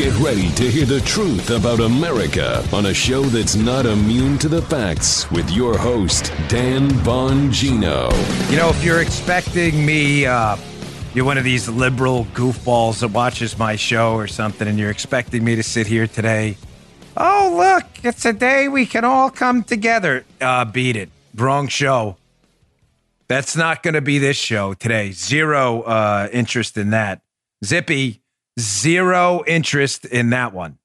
Get ready to hear the truth about America on a show that's not immune to the facts with your host, Dan Bongino. You know, if you're expecting me, uh, you're one of these liberal goofballs that watches my show or something, and you're expecting me to sit here today. Oh, look, it's a day we can all come together. Uh, beat it. Wrong show. That's not going to be this show today. Zero uh, interest in that. Zippy, zero interest in that one.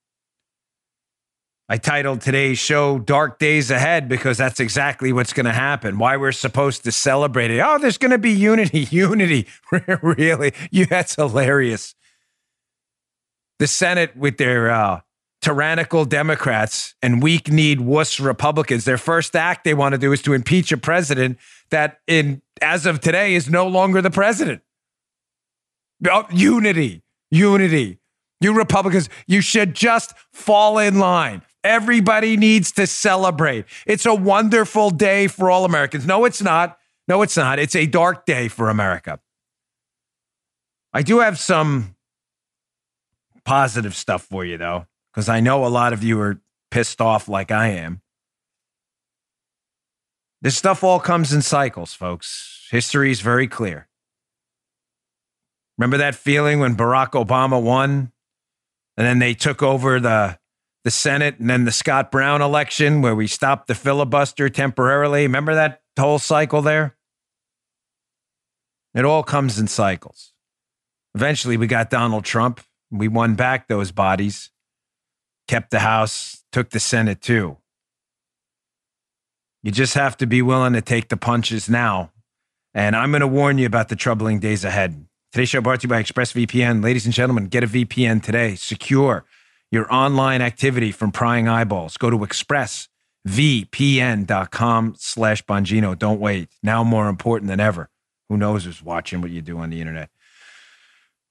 I titled today's show Dark Days Ahead because that's exactly what's going to happen. Why we're supposed to celebrate it. Oh, there's going to be unity. Unity. really? You, that's hilarious. The Senate with their uh, tyrannical Democrats and weak need wuss Republicans, their first act they want to do is to impeach a president that, in as of today, is no longer the president. Oh, unity. Unity. You Republicans, you should just fall in line. Everybody needs to celebrate. It's a wonderful day for all Americans. No, it's not. No, it's not. It's a dark day for America. I do have some positive stuff for you, though, because I know a lot of you are pissed off like I am. This stuff all comes in cycles, folks. History is very clear. Remember that feeling when Barack Obama won and then they took over the the Senate and then the Scott Brown election where we stopped the filibuster temporarily. Remember that whole cycle there? It all comes in cycles. Eventually, we got Donald Trump. We won back those bodies, kept the House, took the Senate too. You just have to be willing to take the punches now. And I'm going to warn you about the troubling days ahead. Today's show brought to you by ExpressVPN. Ladies and gentlemen, get a VPN today. Secure your online activity from prying eyeballs. Go to expressvpn.com slash Bongino. Don't wait. Now more important than ever. Who knows who's watching what you do on the internet.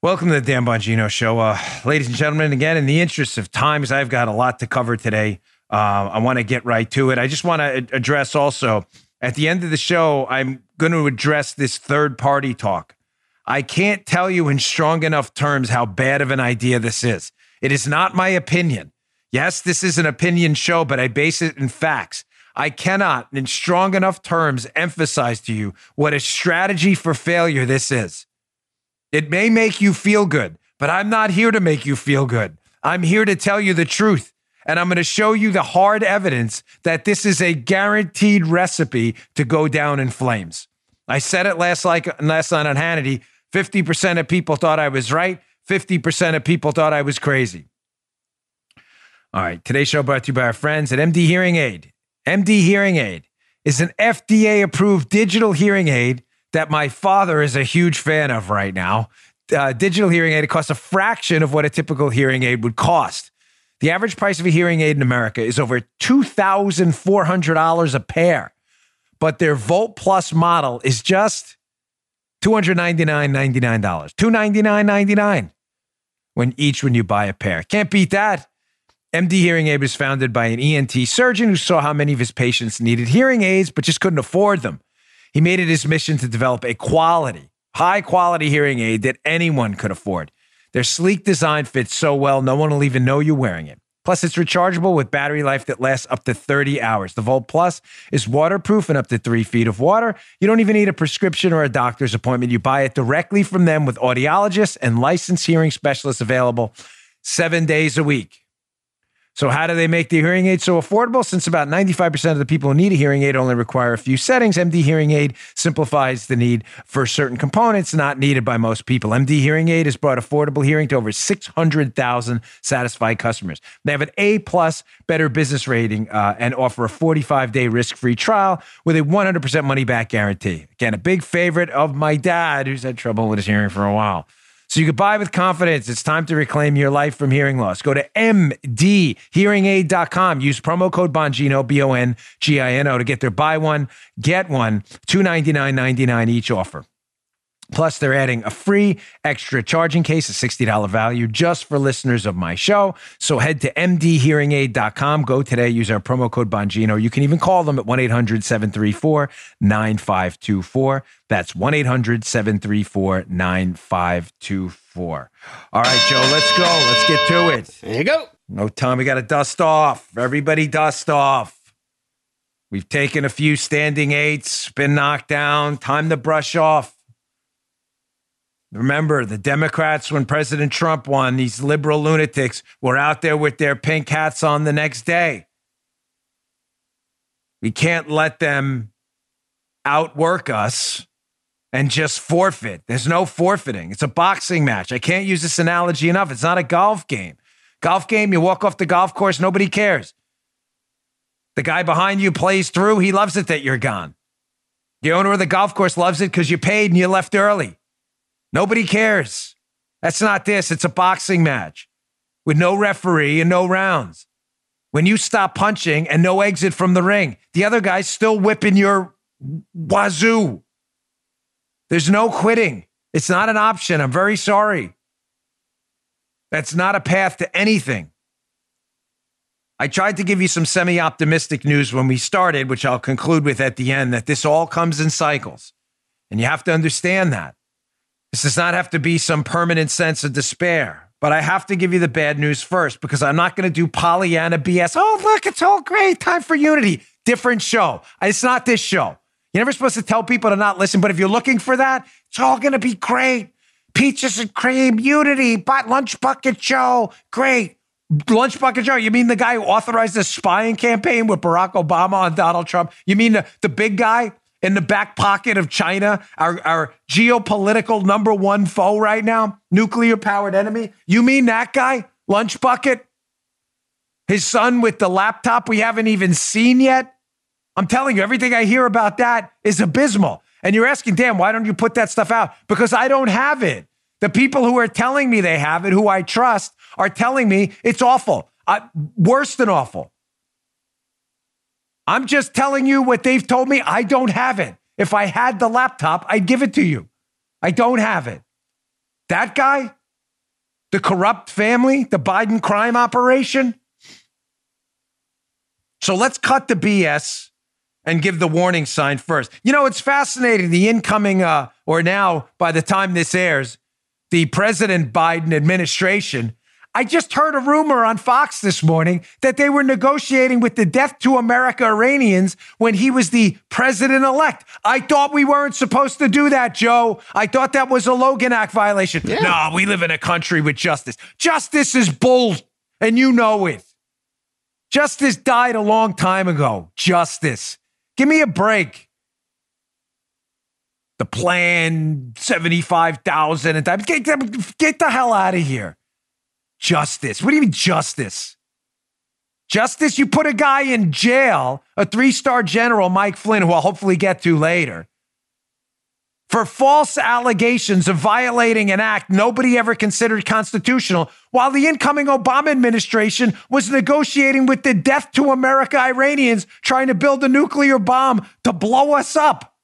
Welcome to the Dan Bongino Show. Uh, ladies and gentlemen, again, in the interest of times, I've got a lot to cover today. Uh, I want to get right to it. I just want to address also, at the end of the show, I'm going to address this third party talk. I can't tell you in strong enough terms how bad of an idea this is. It is not my opinion. Yes, this is an opinion show, but I base it in facts. I cannot, in strong enough terms, emphasize to you what a strategy for failure this is. It may make you feel good, but I'm not here to make you feel good. I'm here to tell you the truth. And I'm going to show you the hard evidence that this is a guaranteed recipe to go down in flames. I said it last, like, last night on Hannity 50% of people thought I was right. 50% of people thought I was crazy. All right. Today's show brought to you by our friends at MD Hearing Aid. MD Hearing Aid is an FDA approved digital hearing aid that my father is a huge fan of right now. Uh, digital hearing aid, it costs a fraction of what a typical hearing aid would cost. The average price of a hearing aid in America is over $2,400 a pair, but their Volt Plus model is just $299.99. $299.99 when each when you buy a pair. Can't beat that. MD Hearing Aid was founded by an ENT surgeon who saw how many of his patients needed hearing aids but just couldn't afford them. He made it his mission to develop a quality, high quality hearing aid that anyone could afford. Their sleek design fits so well, no one will even know you're wearing it. Plus, it's rechargeable with battery life that lasts up to 30 hours. The Volt Plus is waterproof and up to three feet of water. You don't even need a prescription or a doctor's appointment. You buy it directly from them with audiologists and licensed hearing specialists available seven days a week. So, how do they make the hearing aid so affordable? Since about 95% of the people who need a hearing aid only require a few settings, MD Hearing Aid simplifies the need for certain components not needed by most people. MD Hearing Aid has brought affordable hearing to over 600,000 satisfied customers. They have an A plus better business rating uh, and offer a 45 day risk free trial with a 100% money back guarantee. Again, a big favorite of my dad who's had trouble with his hearing for a while. So you can buy with confidence. It's time to reclaim your life from hearing loss. Go to mdhearingaid.com. Use promo code Bongino, B O N G I N O, to get their buy one, get one, $299.99 each offer. Plus, they're adding a free extra charging case, a $60 value just for listeners of my show. So head to mdhearingaid.com. Go today, use our promo code Bongino. You can even call them at 1 800 734 9524. That's 1 800 734 9524. All right, Joe, let's go. Let's get to it. There you go. No time. We got to dust off. Everybody dust off. We've taken a few standing eights, been knocked down. Time to brush off. Remember, the Democrats, when President Trump won, these liberal lunatics were out there with their pink hats on the next day. We can't let them outwork us and just forfeit. There's no forfeiting. It's a boxing match. I can't use this analogy enough. It's not a golf game. Golf game, you walk off the golf course, nobody cares. The guy behind you plays through, he loves it that you're gone. The owner of the golf course loves it because you paid and you left early. Nobody cares. That's not this. It's a boxing match with no referee and no rounds. When you stop punching and no exit from the ring, the other guy's still whipping your wazoo. There's no quitting. It's not an option. I'm very sorry. That's not a path to anything. I tried to give you some semi optimistic news when we started, which I'll conclude with at the end that this all comes in cycles. And you have to understand that. This does not have to be some permanent sense of despair. But I have to give you the bad news first because I'm not going to do Pollyanna BS. Oh, look, it's all great. Time for unity. Different show. It's not this show. You're never supposed to tell people to not listen, but if you're looking for that, it's all going to be great. Peaches and cream, unity, but lunch bucket show, great. Lunch bucket show. You mean the guy who authorized the spying campaign with Barack Obama and Donald Trump? You mean the, the big guy in the back pocket of China, our, our geopolitical number one foe right now, nuclear powered enemy? You mean that guy? Lunch bucket? His son with the laptop we haven't even seen yet? I'm telling you, everything I hear about that is abysmal. And you're asking, damn, why don't you put that stuff out? Because I don't have it. The people who are telling me they have it, who I trust, are telling me it's awful, uh, worse than awful. I'm just telling you what they've told me. I don't have it. If I had the laptop, I'd give it to you. I don't have it. That guy, the corrupt family, the Biden crime operation. So let's cut the BS and give the warning sign first. You know, it's fascinating. The incoming, uh, or now, by the time this airs, the President Biden administration I just heard a rumor on Fox this morning that they were negotiating with the Death to America Iranians when he was the president elect. I thought we weren't supposed to do that, Joe. I thought that was a Logan Act violation. Yeah. No, we live in a country with justice. Justice is bull, and you know it. Justice died a long time ago. Justice. Give me a break. The plan, 75,000 and get, get the hell out of here. Justice. What do you mean, justice? Justice, you put a guy in jail, a three star general, Mike Flynn, who I'll hopefully get to later, for false allegations of violating an act nobody ever considered constitutional, while the incoming Obama administration was negotiating with the death to America Iranians trying to build a nuclear bomb to blow us up.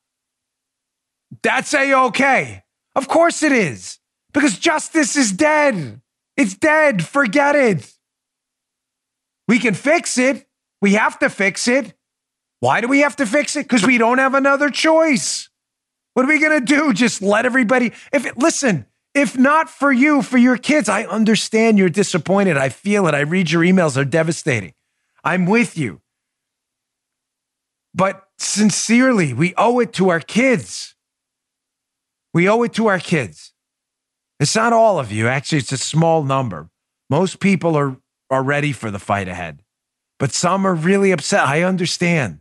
That's a okay. Of course it is, because justice is dead. It's dead. Forget it. We can fix it. We have to fix it. Why do we have to fix it? Because we don't have another choice. What are we going to do? Just let everybody. If it, listen, if not for you, for your kids, I understand you're disappointed. I feel it. I read your emails, they're devastating. I'm with you. But sincerely, we owe it to our kids. We owe it to our kids. It's not all of you. Actually, it's a small number. Most people are, are ready for the fight ahead, but some are really upset. I understand,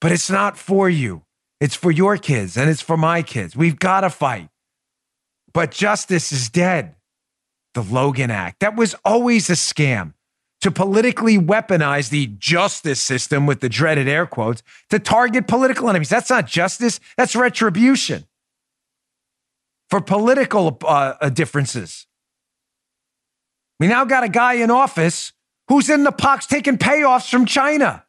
but it's not for you. It's for your kids and it's for my kids. We've got to fight. But justice is dead. The Logan Act, that was always a scam to politically weaponize the justice system with the dreaded air quotes to target political enemies. That's not justice, that's retribution for political uh, uh, differences. We now got a guy in office who's in the pox taking payoffs from China.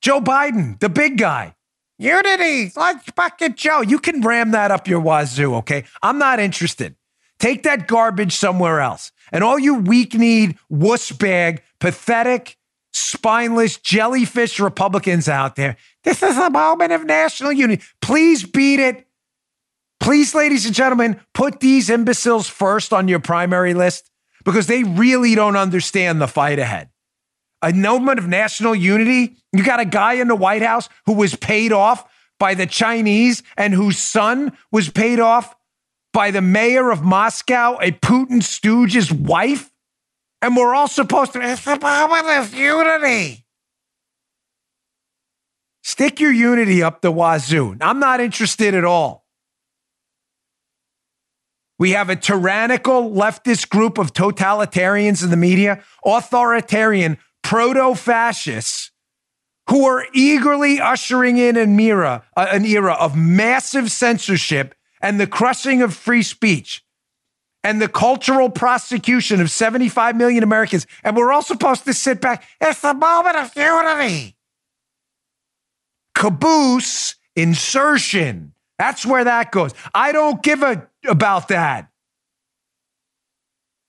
Joe Biden, the big guy. Unity, let's bucket Joe. You can ram that up your wazoo, okay? I'm not interested. Take that garbage somewhere else. And all you weak kneed, wuss bag, pathetic, spineless, jellyfish Republicans out there, this is a moment of national unity. Please beat it. Please, ladies and gentlemen, put these imbeciles first on your primary list because they really don't understand the fight ahead a moment of national unity. You got a guy in the White House who was paid off by the Chinese and whose son was paid off by the mayor of Moscow, a Putin stooge's wife. And we're all supposed to, it's a moment of unity. Stick your unity up the wazoo. I'm not interested at all. We have a tyrannical leftist group of totalitarians in the media, authoritarian proto fascists who are eagerly ushering in an era, uh, an era of massive censorship and the crushing of free speech and the cultural prosecution of 75 million Americans. And we're all supposed to sit back. It's the moment of unity. Caboose insertion. That's where that goes. I don't give a about that.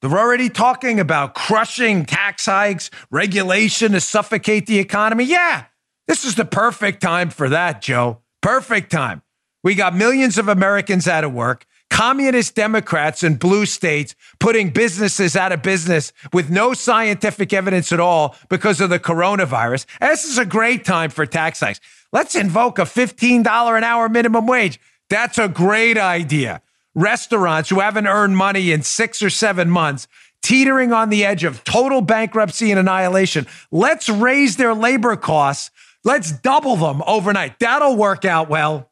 They're already talking about crushing tax hikes, regulation to suffocate the economy. Yeah, this is the perfect time for that, Joe. Perfect time. We got millions of Americans out of work, communist Democrats in blue states putting businesses out of business with no scientific evidence at all because of the coronavirus. And this is a great time for tax hikes. Let's invoke a $15 an hour minimum wage. That's a great idea restaurants who haven't earned money in six or seven months, teetering on the edge of total bankruptcy and annihilation. Let's raise their labor costs. Let's double them overnight. That'll work out well.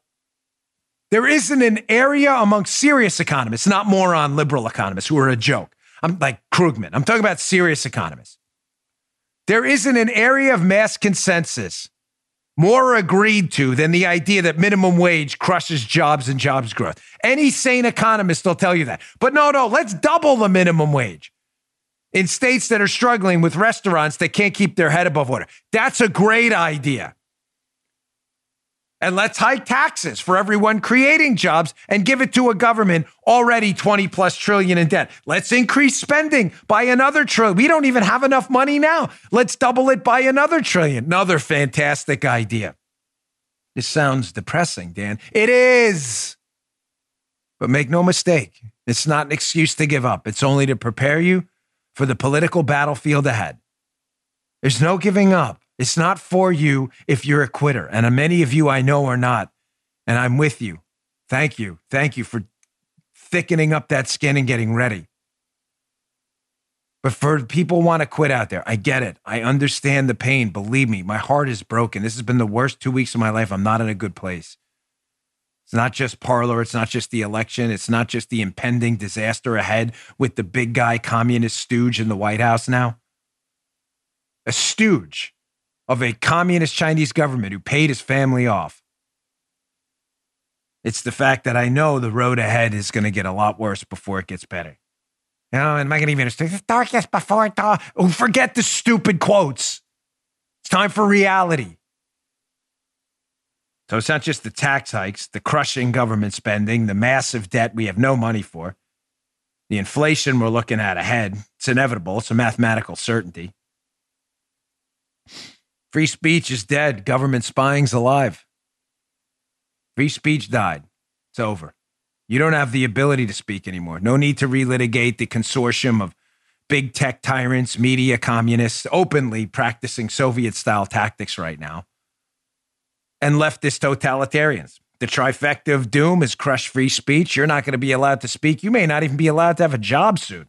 There isn't an area among serious economists, not moron liberal economists who are a joke. I'm like Krugman. I'm talking about serious economists. There isn't an area of mass consensus more agreed to than the idea that minimum wage crushes jobs and jobs growth. Any sane economist will tell you that. But no, no, let's double the minimum wage in states that are struggling with restaurants that can't keep their head above water. That's a great idea and let's hike taxes for everyone creating jobs and give it to a government already 20 plus trillion in debt. Let's increase spending by another trillion. We don't even have enough money now. Let's double it by another trillion. Another fantastic idea. This sounds depressing, Dan. It is. But make no mistake, it's not an excuse to give up. It's only to prepare you for the political battlefield ahead. There's no giving up. It's not for you if you're a quitter. And many of you I know are not. And I'm with you. Thank you. Thank you for thickening up that skin and getting ready. But for people want to quit out there, I get it. I understand the pain. Believe me, my heart is broken. This has been the worst two weeks of my life. I'm not in a good place. It's not just Parler. It's not just the election. It's not just the impending disaster ahead with the big guy communist stooge in the White House now. A stooge of a communist Chinese government who paid his family off. It's the fact that I know the road ahead is going to get a lot worse before it gets better. You know, am I going to even understand? The darkest before dawn. Oh, forget the stupid quotes. It's time for reality. So it's not just the tax hikes, the crushing government spending, the massive debt we have no money for, the inflation we're looking at ahead. It's inevitable, it's a mathematical certainty. Free speech is dead. Government spying's alive. Free speech died. It's over. You don't have the ability to speak anymore. No need to relitigate the consortium of big tech tyrants, media communists, openly practicing Soviet style tactics right now, and leftist totalitarians. The trifecta of doom is crush free speech. You're not going to be allowed to speak. You may not even be allowed to have a job soon.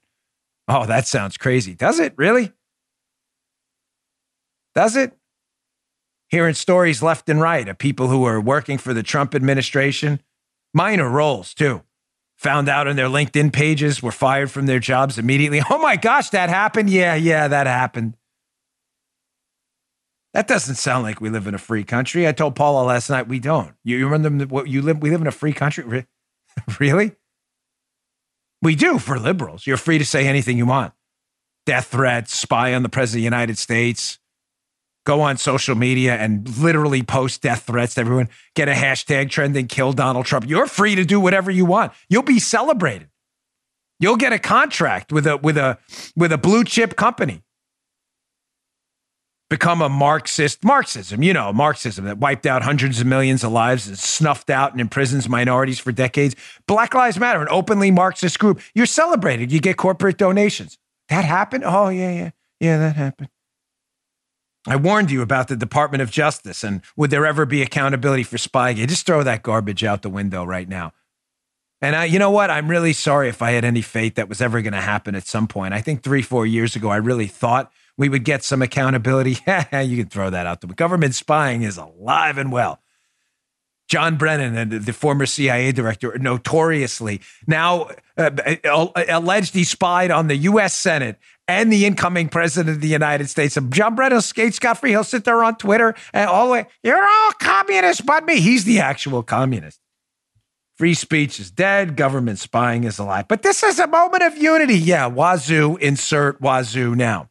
Oh, that sounds crazy. Does it really? Does it? Hearing stories left and right of people who are working for the Trump administration, minor roles too. Found out on their LinkedIn pages, were fired from their jobs immediately. Oh my gosh, that happened. Yeah, yeah, that happened. That doesn't sound like we live in a free country. I told Paula last night we don't. You remember what you live? We live in a free country. really? We do for liberals. You're free to say anything you want. Death threats, spy on the president of the United States, go on social media and literally post death threats to everyone, get a hashtag trending, kill Donald Trump. You're free to do whatever you want. You'll be celebrated. You'll get a contract with a with a with a blue chip company. Become a Marxist Marxism, you know, Marxism that wiped out hundreds of millions of lives and snuffed out and imprisons minorities for decades. Black Lives Matter, an openly Marxist group. You're celebrated. You get corporate donations. That happened? Oh, yeah, yeah. Yeah, that happened. I warned you about the Department of Justice and would there ever be accountability for Spygate? Just throw that garbage out the window right now. And I, you know what? I'm really sorry if I had any faith that was ever going to happen at some point. I think three, four years ago, I really thought we would get some accountability. you can throw that out. The government spying is alive and well. John Brennan, the former CIA director, notoriously now uh, uh, alleged he spied on the U.S. Senate and the incoming president of the United States. John Brennan skates scot free. He'll sit there on Twitter and all the way, you're all communists but me. He's the actual communist. Free speech is dead. Government spying is alive. But this is a moment of unity. Yeah, Wazoo, insert Wazoo now.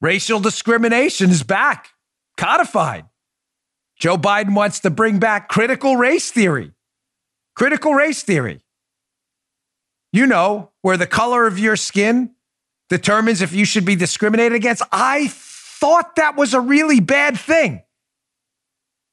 Racial discrimination is back, codified. Joe Biden wants to bring back critical race theory. Critical race theory. You know, where the color of your skin determines if you should be discriminated against. I thought that was a really bad thing.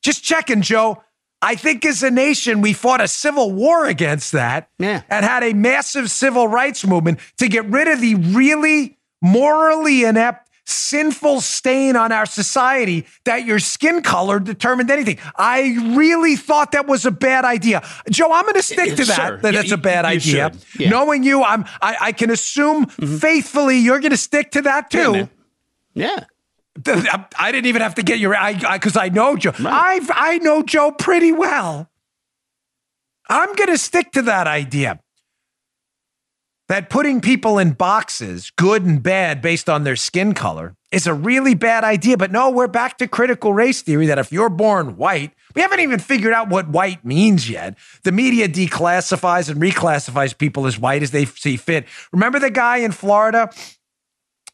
Just checking, Joe. I think as a nation, we fought a civil war against that yeah. and had a massive civil rights movement to get rid of the really morally inept sinful stain on our society that your skin color determined anything. I really thought that was a bad idea. Joe, I'm going to stick to that. Sure. That yeah, that's a bad you, you idea. Yeah. Knowing you, I'm I, I can assume mm-hmm. faithfully you're going to stick to that too. Yeah. I didn't even have to get your I because I, I, know Joe. Right. I I know Joe pretty well. I'm going to stick to that idea that putting people in boxes, good and bad, based on their skin color, is a really bad idea. But no, we're back to critical race theory that if you're born white, we haven't even figured out what white means yet. The media declassifies and reclassifies people as white as they see fit. Remember the guy in Florida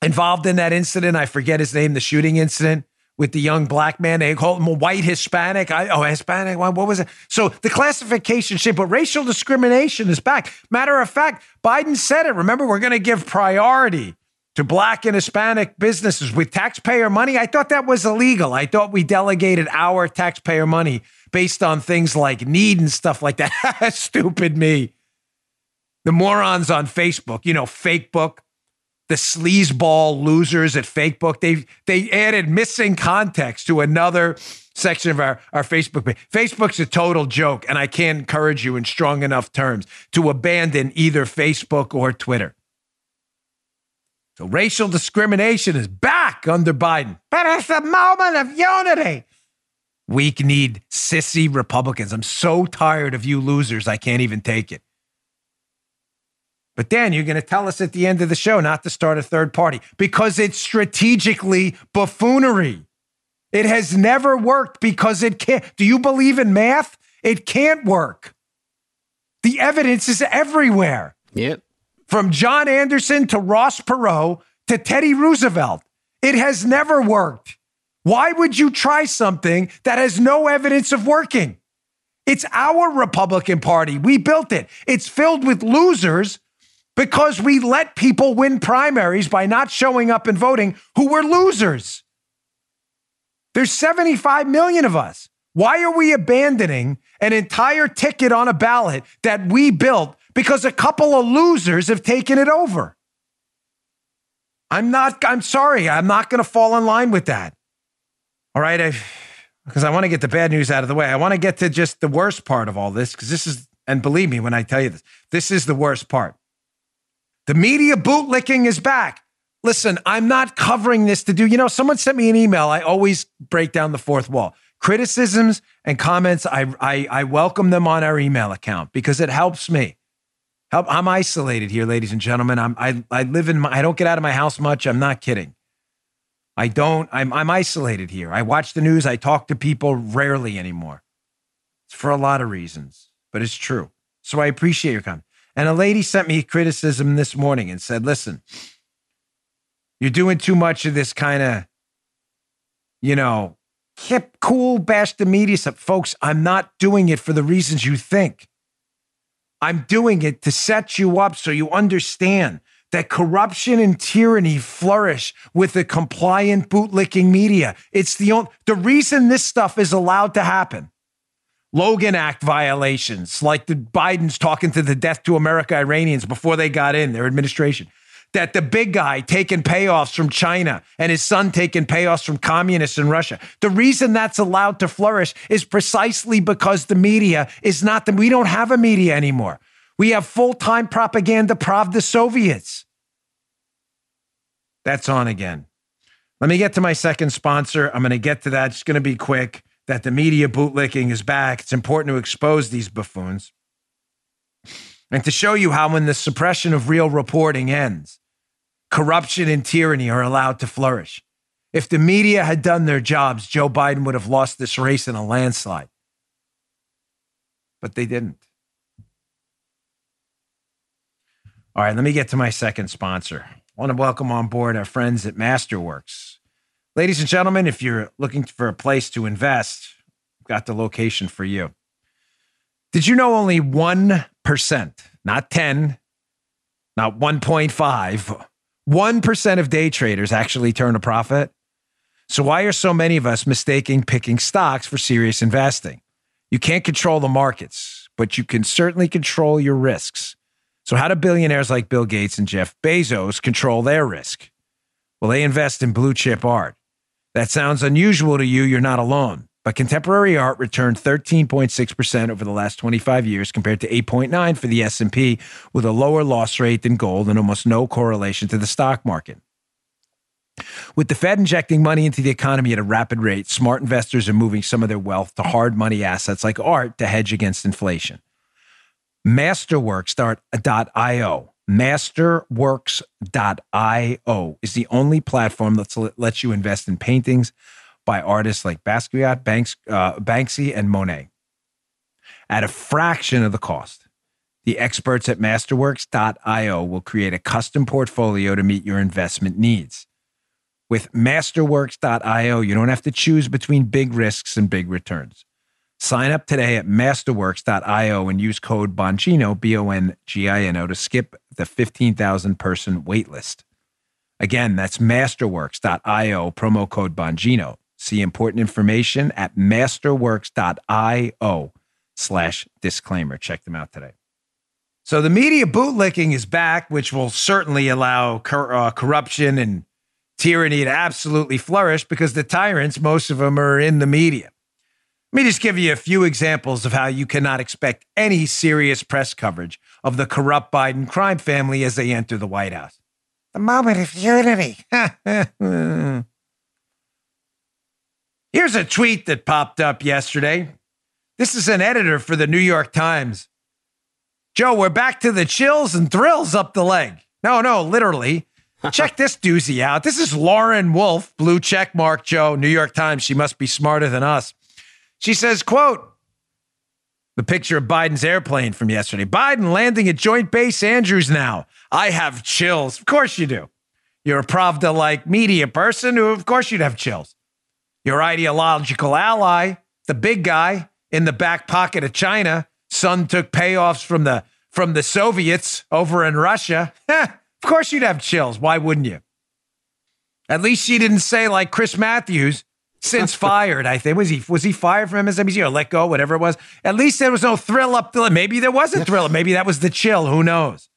involved in that incident? I forget his name, the shooting incident with the young black man. They call him a white Hispanic. I, oh, Hispanic. What was it? So the classification shit, but racial discrimination is back. Matter of fact, Biden said it. Remember, we're going to give priority to black and Hispanic businesses with taxpayer money. I thought that was illegal. I thought we delegated our taxpayer money based on things like need and stuff like that. Stupid me. The morons on Facebook, you know, fake book, the sleazeball losers at Fakebook. They they added missing context to another section of our, our Facebook page. Facebook's a total joke, and I can't encourage you in strong enough terms to abandon either Facebook or Twitter. So racial discrimination is back under Biden. But it's a moment of unity. Weak need sissy Republicans. I'm so tired of you losers, I can't even take it. But Dan, you're going to tell us at the end of the show not to start a third party because it's strategically buffoonery. It has never worked because it can't. Do you believe in math? It can't work. The evidence is everywhere. Yep. From John Anderson to Ross Perot to Teddy Roosevelt. It has never worked. Why would you try something that has no evidence of working? It's our Republican Party. We built it. It's filled with losers because we let people win primaries by not showing up and voting who were losers. There's 75 million of us. Why are we abandoning an entire ticket on a ballot that we built because a couple of losers have taken it over? I'm not, I'm sorry, I'm not going to fall in line with that. All right, I, because I want to get the bad news out of the way. I want to get to just the worst part of all this because this is, and believe me when I tell you this, this is the worst part. The media bootlicking is back. Listen, I'm not covering this to do, you know, someone sent me an email. I always break down the fourth wall. Criticisms and comments, I, I, I welcome them on our email account because it helps me. Help, I'm isolated here, ladies and gentlemen. I'm, I, I live in my, I don't get out of my house much. I'm not kidding. I don't, I'm, I'm isolated here. I watch the news. I talk to people rarely anymore. It's for a lot of reasons, but it's true. So I appreciate your comment. And a lady sent me criticism this morning and said, listen, you're doing too much of this kind of you know, hip, cool, bash the media stuff. Folks, I'm not doing it for the reasons you think. I'm doing it to set you up so you understand that corruption and tyranny flourish with the compliant bootlicking media. It's the only, the reason this stuff is allowed to happen. Logan Act violations, like the Biden's talking to the death to America Iranians before they got in their administration. That the big guy taking payoffs from China and his son taking payoffs from communists in Russia. The reason that's allowed to flourish is precisely because the media is not that we don't have a media anymore. We have full time propaganda Pravda Soviets. That's on again. Let me get to my second sponsor. I'm going to get to that. It's going to be quick. That the media bootlicking is back. It's important to expose these buffoons and to show you how, when the suppression of real reporting ends, corruption and tyranny are allowed to flourish. If the media had done their jobs, Joe Biden would have lost this race in a landslide. But they didn't. All right, let me get to my second sponsor. I want to welcome on board our friends at Masterworks. Ladies and gentlemen, if you're looking for a place to invest, I've got the location for you. Did you know only 1%, not 10, not 1.5, 1% of day traders actually turn a profit? So why are so many of us mistaking picking stocks for serious investing? You can't control the markets, but you can certainly control your risks. So, how do billionaires like Bill Gates and Jeff Bezos control their risk? Well, they invest in blue chip art. That sounds unusual to you, you're not alone. But contemporary art returned 13.6% over the last 25 years compared to 8.9 for the S&P with a lower loss rate than gold and almost no correlation to the stock market. With the Fed injecting money into the economy at a rapid rate, smart investors are moving some of their wealth to hard money assets like art to hedge against inflation. Masterworks.io. Masterworks.io is the only platform that lets you invest in paintings by artists like Basquiat, Banks, uh, Banksy, and Monet at a fraction of the cost. The experts at Masterworks.io will create a custom portfolio to meet your investment needs. With Masterworks.io, you don't have to choose between big risks and big returns. Sign up today at masterworks.io and use code Bongino, B O N G I N O, to skip the 15,000 person waitlist. Again, that's masterworks.io, promo code Bongino. See important information at masterworks.io slash disclaimer. Check them out today. So the media bootlicking is back, which will certainly allow cor- uh, corruption and tyranny to absolutely flourish because the tyrants, most of them are in the media. Let me just give you a few examples of how you cannot expect any serious press coverage of the corrupt Biden crime family as they enter the White House. The moment of unity. Here's a tweet that popped up yesterday. This is an editor for the New York Times. Joe, we're back to the chills and thrills up the leg. No, no, literally. Check this doozy out. This is Lauren Wolfe, blue check mark, Joe, New York Times. She must be smarter than us. She says, quote, the picture of Biden's airplane from yesterday. Biden landing at Joint Base Andrews now. I have chills. Of course you do. You're a Pravda like media person who, of course, you'd have chills. Your ideological ally, the big guy in the back pocket of China, son took payoffs from the from the Soviets over in Russia. of course you'd have chills. Why wouldn't you? At least she didn't say like Chris Matthews, since fired. I think was he was he fired from MSNBC or let go, whatever it was. At least there was no thrill up the. Maybe there was a thrill. Maybe that was the chill. Who knows?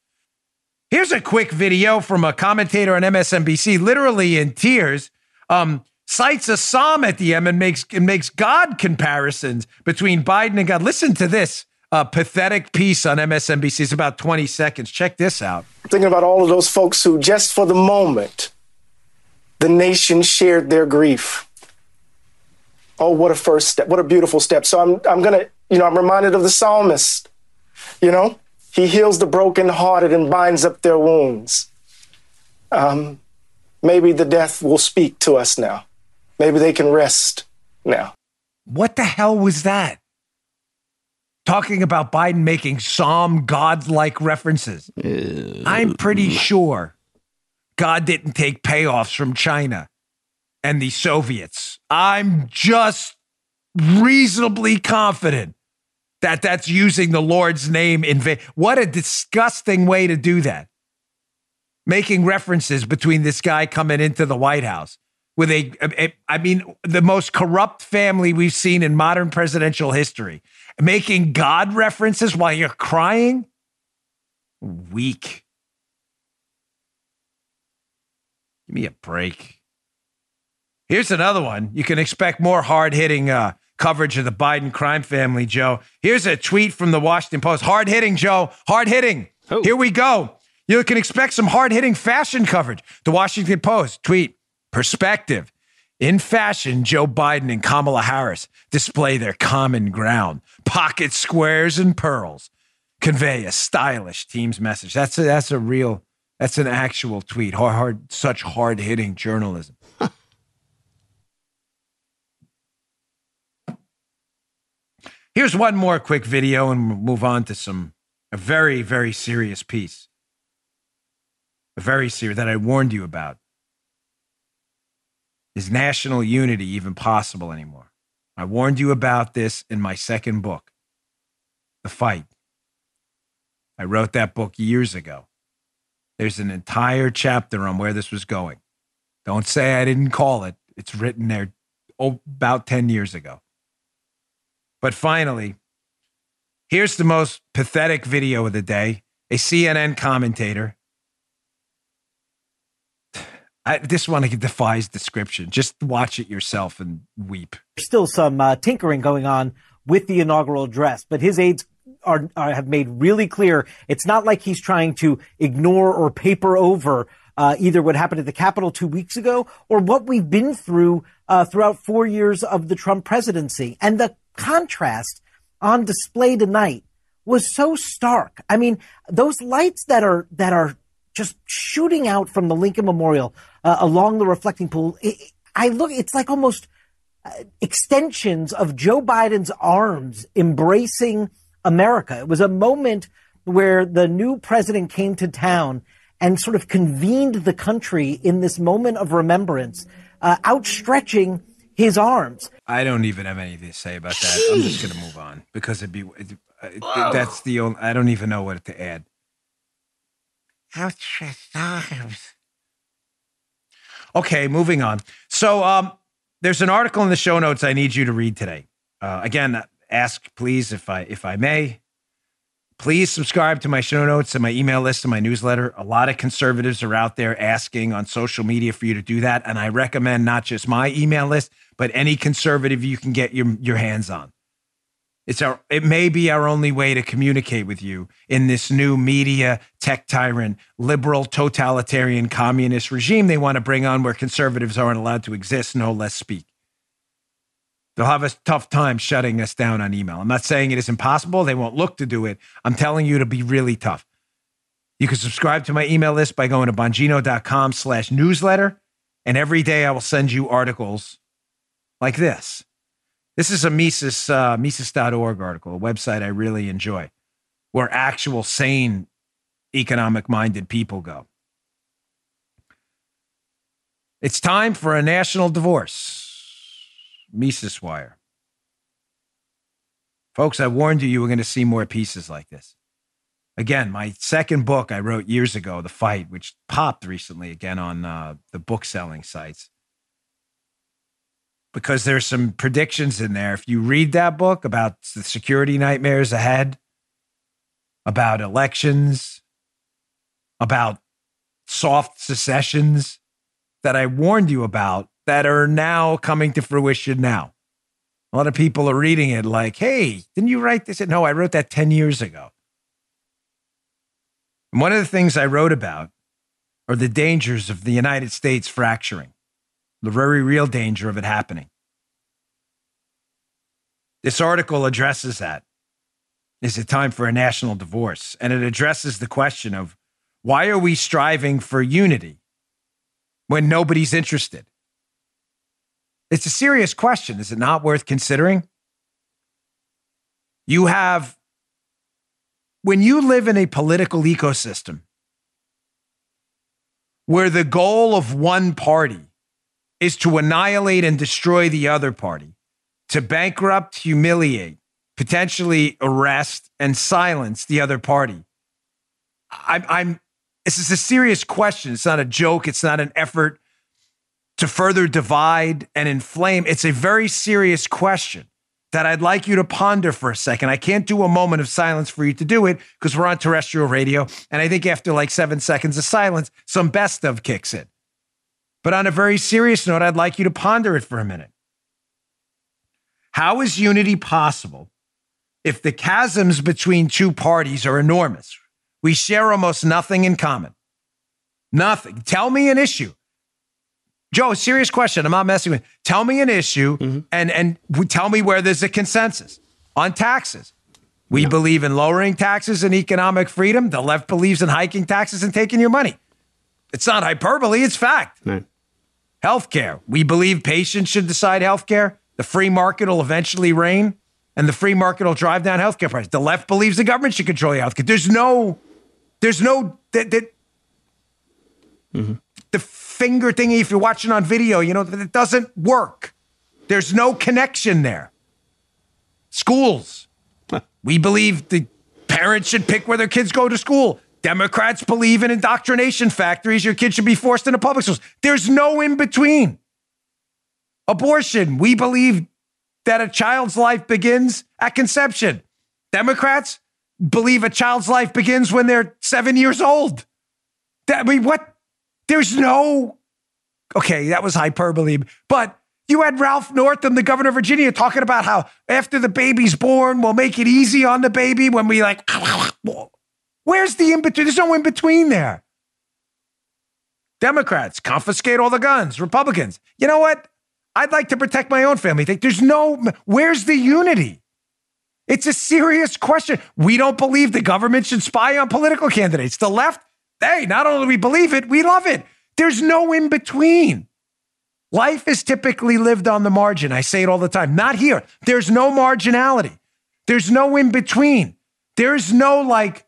Here's a quick video from a commentator on MSNBC, literally in tears. Um, cites a psalm at the end and makes and makes God comparisons between Biden and God. Listen to this uh, pathetic piece on MSNBC. It's about 20 seconds. Check this out. Thinking about all of those folks who, just for the moment, the nation shared their grief Oh, what a first step. What a beautiful step. So I'm, I'm going to, you know, I'm reminded of the psalmist. You know, he heals the brokenhearted and binds up their wounds. Um, maybe the death will speak to us now. Maybe they can rest now. What the hell was that? Talking about Biden making Psalm God-like references. I'm pretty sure God didn't take payoffs from China and the Soviets. I'm just reasonably confident that that's using the Lord's name in vain. What a disgusting way to do that. Making references between this guy coming into the White House with a, a I mean, the most corrupt family we've seen in modern presidential history, making God references while you're crying. Weak. Give me a break. Here's another one. You can expect more hard hitting uh, coverage of the Biden crime family, Joe. Here's a tweet from the Washington Post. Hard hitting, Joe. Hard hitting. Oh. Here we go. You can expect some hard hitting fashion coverage. The Washington Post tweet perspective. In fashion, Joe Biden and Kamala Harris display their common ground. Pocket squares and pearls convey a stylish team's message. That's a, that's a real, that's an actual tweet. Hard, hard such hard hitting journalism. Here's one more quick video and we'll move on to some a very, very serious piece. A very serious that I warned you about. Is national unity even possible anymore? I warned you about this in my second book, The Fight. I wrote that book years ago. There's an entire chapter on where this was going. Don't say I didn't call it. It's written there oh, about 10 years ago. But finally, here's the most pathetic video of the day a CNN commentator. I, this one defies description. Just watch it yourself and weep. There's Still some uh, tinkering going on with the inaugural address, but his aides are, are, have made really clear it's not like he's trying to ignore or paper over uh, either what happened at the Capitol two weeks ago or what we've been through uh, throughout four years of the Trump presidency. And the contrast on display tonight was so stark. I mean, those lights that are that are just shooting out from the Lincoln Memorial uh, along the reflecting pool. It, I look, it's like almost uh, extensions of Joe Biden's arms embracing America. It was a moment where the new president came to town and sort of convened the country in this moment of remembrance, uh, outstretching his arms. I don't even have anything to say about that. Jeez. I'm just going to move on because it'd be it, it, that's the only. I don't even know what to add. Outstretched arms. Okay, moving on. So, um, there's an article in the show notes I need you to read today. Uh, again, ask please if I if I may. Please subscribe to my show notes and my email list and my newsletter. A lot of conservatives are out there asking on social media for you to do that, and I recommend not just my email list, but any conservative you can get your, your hands on. It's our it may be our only way to communicate with you in this new media tech tyrant, liberal, totalitarian, communist regime they want to bring on where conservatives aren't allowed to exist, no less speak. They'll have a tough time shutting us down on email. I'm not saying it is impossible. They won't look to do it. I'm telling you to be really tough. You can subscribe to my email list by going to bongino.com slash newsletter. And every day I will send you articles like this. This is a Mises, uh, Mises.org article, a website I really enjoy, where actual sane economic minded people go. It's time for a national divorce. Mises Wire. Folks, I warned you you were going to see more pieces like this. Again, my second book I wrote years ago, The Fight, which popped recently again on uh, the book selling sites because there's some predictions in there. If you read that book about the security nightmares ahead, about elections, about soft secessions that I warned you about that are now coming to fruition now. A lot of people are reading it like, hey, didn't you write this? No, I wrote that 10 years ago. And one of the things I wrote about are the dangers of the United States fracturing the very real danger of it happening. This article addresses that. Is it time for a national divorce? And it addresses the question of why are we striving for unity when nobody's interested? It's a serious question. Is it not worth considering? You have, when you live in a political ecosystem where the goal of one party is to annihilate and destroy the other party, to bankrupt, humiliate, potentially arrest, and silence the other party. I'm, I'm this is a serious question. It's not a joke. It's not an effort to further divide and inflame. It's a very serious question that I'd like you to ponder for a second. I can't do a moment of silence for you to do it because we're on terrestrial radio. And I think after like seven seconds of silence, some best of kicks in. But on a very serious note, I'd like you to ponder it for a minute. How is unity possible if the chasms between two parties are enormous? We share almost nothing in common. Nothing. Tell me an issue Joe, serious question. I'm not messing with. You. Tell me an issue mm-hmm. and and tell me where there's a consensus on taxes. We no. believe in lowering taxes and economic freedom. The left believes in hiking taxes and taking your money. It's not hyperbole, it's fact. No. Healthcare. We believe patients should decide healthcare. The free market will eventually reign and the free market will drive down healthcare prices. The left believes the government should control healthcare. There's no, there's no that, that mm-hmm. the finger thingy if you're watching on video, you know, that it doesn't work. There's no connection there. Schools. we believe the parents should pick where their kids go to school. Democrats believe in indoctrination factories. Your kids should be forced into public schools. There's no in between. Abortion. We believe that a child's life begins at conception. Democrats believe a child's life begins when they're seven years old. That, I mean, what? There's no, okay, that was hyperbole, but you had Ralph Northam, the governor of Virginia, talking about how after the baby's born, we'll make it easy on the baby when we like, where's the in between? There's no in between there. Democrats confiscate all the guns. Republicans, you know what? I'd like to protect my own family. Think There's no, where's the unity? It's a serious question. We don't believe the government should spy on political candidates. The left, hey, not only do we believe it, we love it. There's no in between. Life is typically lived on the margin. I say it all the time. Not here. There's no marginality. There's no in between. There's no like,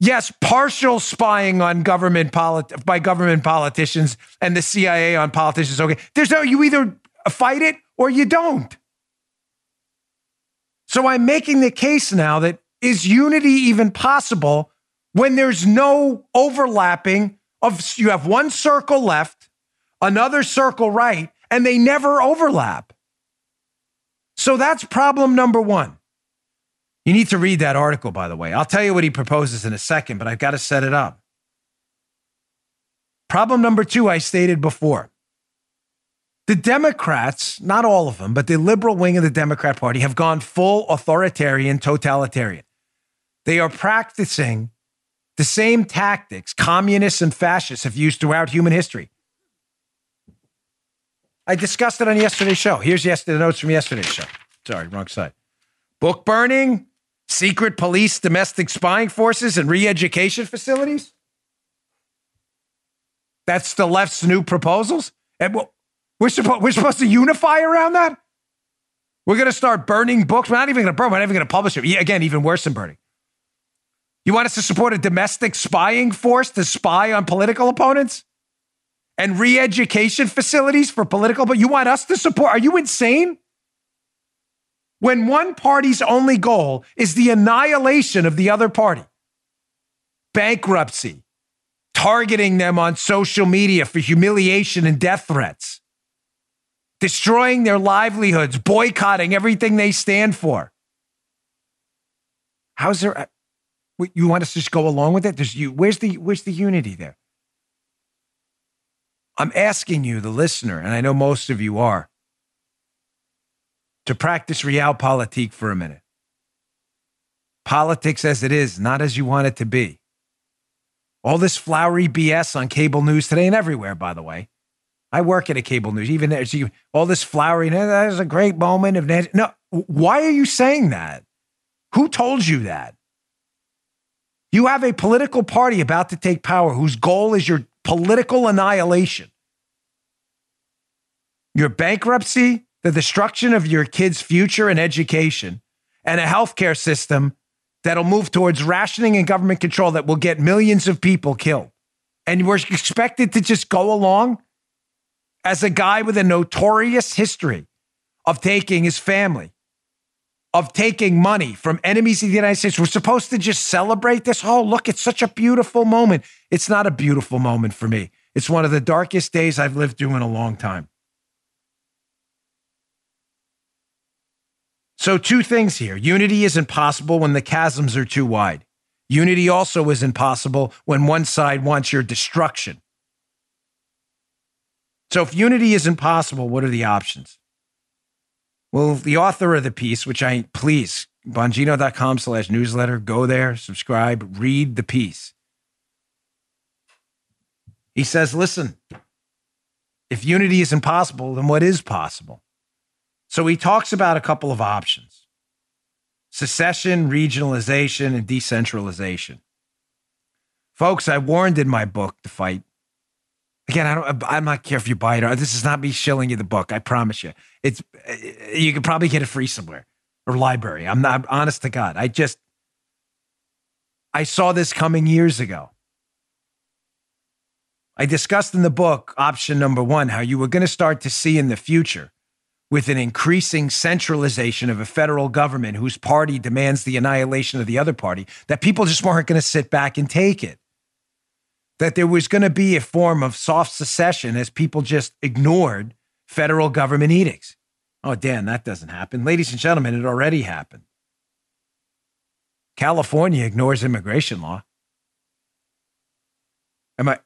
yes, partial spying on government polit- by government politicians and the CIA on politicians. Okay. There's no, you either fight it or you don't. So I'm making the case now that is unity even possible when there's no overlapping of you have one circle left, another circle right, and they never overlap. So that's problem number 1. You need to read that article by the way. I'll tell you what he proposes in a second, but I've got to set it up. Problem number 2 I stated before. The Democrats, not all of them, but the liberal wing of the Democrat Party have gone full authoritarian, totalitarian. They are practicing the same tactics communists and fascists have used throughout human history. I discussed it on yesterday's show. Here's yesterday notes from yesterday's show. Sorry, wrong side. Book burning, secret police, domestic spying forces, and re-education facilities. That's the left's new proposals, and we're supposed we're supposed to unify around that. We're going to start burning books. We're not even going to burn. We're not even going to publish it. Again, even worse than burning. You want us to support a domestic spying force to spy on political opponents? And re education facilities for political, but you want us to support? Are you insane? When one party's only goal is the annihilation of the other party, bankruptcy, targeting them on social media for humiliation and death threats, destroying their livelihoods, boycotting everything they stand for. How's there? You want us to just go along with it? There's you. Where's the where's the unity there? I'm asking you, the listener, and I know most of you are, to practice realpolitik for a minute. Politics as it is, not as you want it to be. All this flowery BS on cable news today and everywhere, by the way. I work at a cable news, even there. All this flowery, that is a great moment of no. Why are you saying that? Who told you that? You have a political party about to take power whose goal is your political annihilation. Your bankruptcy, the destruction of your kids' future and education, and a healthcare system that'll move towards rationing and government control that will get millions of people killed. And we're expected to just go along as a guy with a notorious history of taking his family, of taking money from enemies of the United States. We're supposed to just celebrate this. Oh, look, it's such a beautiful moment. It's not a beautiful moment for me. It's one of the darkest days I've lived through in a long time. So, two things here unity isn't possible when the chasms are too wide. Unity also isn't possible when one side wants your destruction. So, if unity isn't possible, what are the options? Well, the author of the piece, which I please, bongino.com slash newsletter, go there, subscribe, read the piece. He says, listen, if unity is impossible, then what is possible? So he talks about a couple of options secession, regionalization, and decentralization. Folks, I warned in my book, The Fight, Again, I don't. I'm not care if you buy it. Or, this is not me shilling you the book. I promise you. It's eh, you can probably get it free somewhere or library. I'm not honest to God. I just I saw this coming years ago. I discussed in the book option number one how you were going to start to see in the future with an increasing centralization of a federal government whose party demands the annihilation of the other party that people just weren't going to sit back and take it that there was going to be a form of soft secession as people just ignored federal government edicts. Oh, Dan, that doesn't happen. Ladies and gentlemen, it already happened. California ignores immigration law. Am I,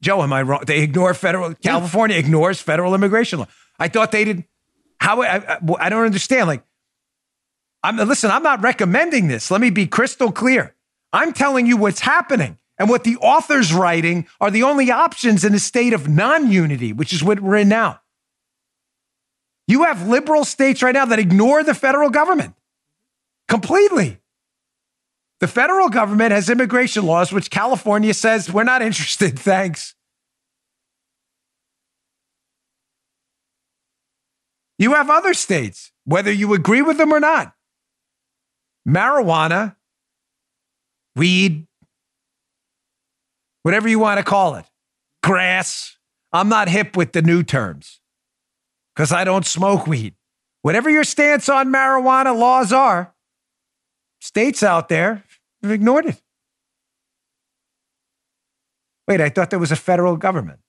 Joe, am I wrong? They ignore federal, California ignores federal immigration law. I thought they did. How, I, I, I don't understand. Like, I'm, listen, I'm not recommending this. Let me be crystal clear. I'm telling you what's happening and what the author's writing are the only options in a state of non unity, which is what we're in now. You have liberal states right now that ignore the federal government completely. The federal government has immigration laws, which California says we're not interested, thanks. You have other states, whether you agree with them or not. Marijuana, weed, whatever you want to call it, grass. I'm not hip with the new terms because I don't smoke weed. Whatever your stance on marijuana laws are, states out there have ignored it. Wait, I thought there was a federal government.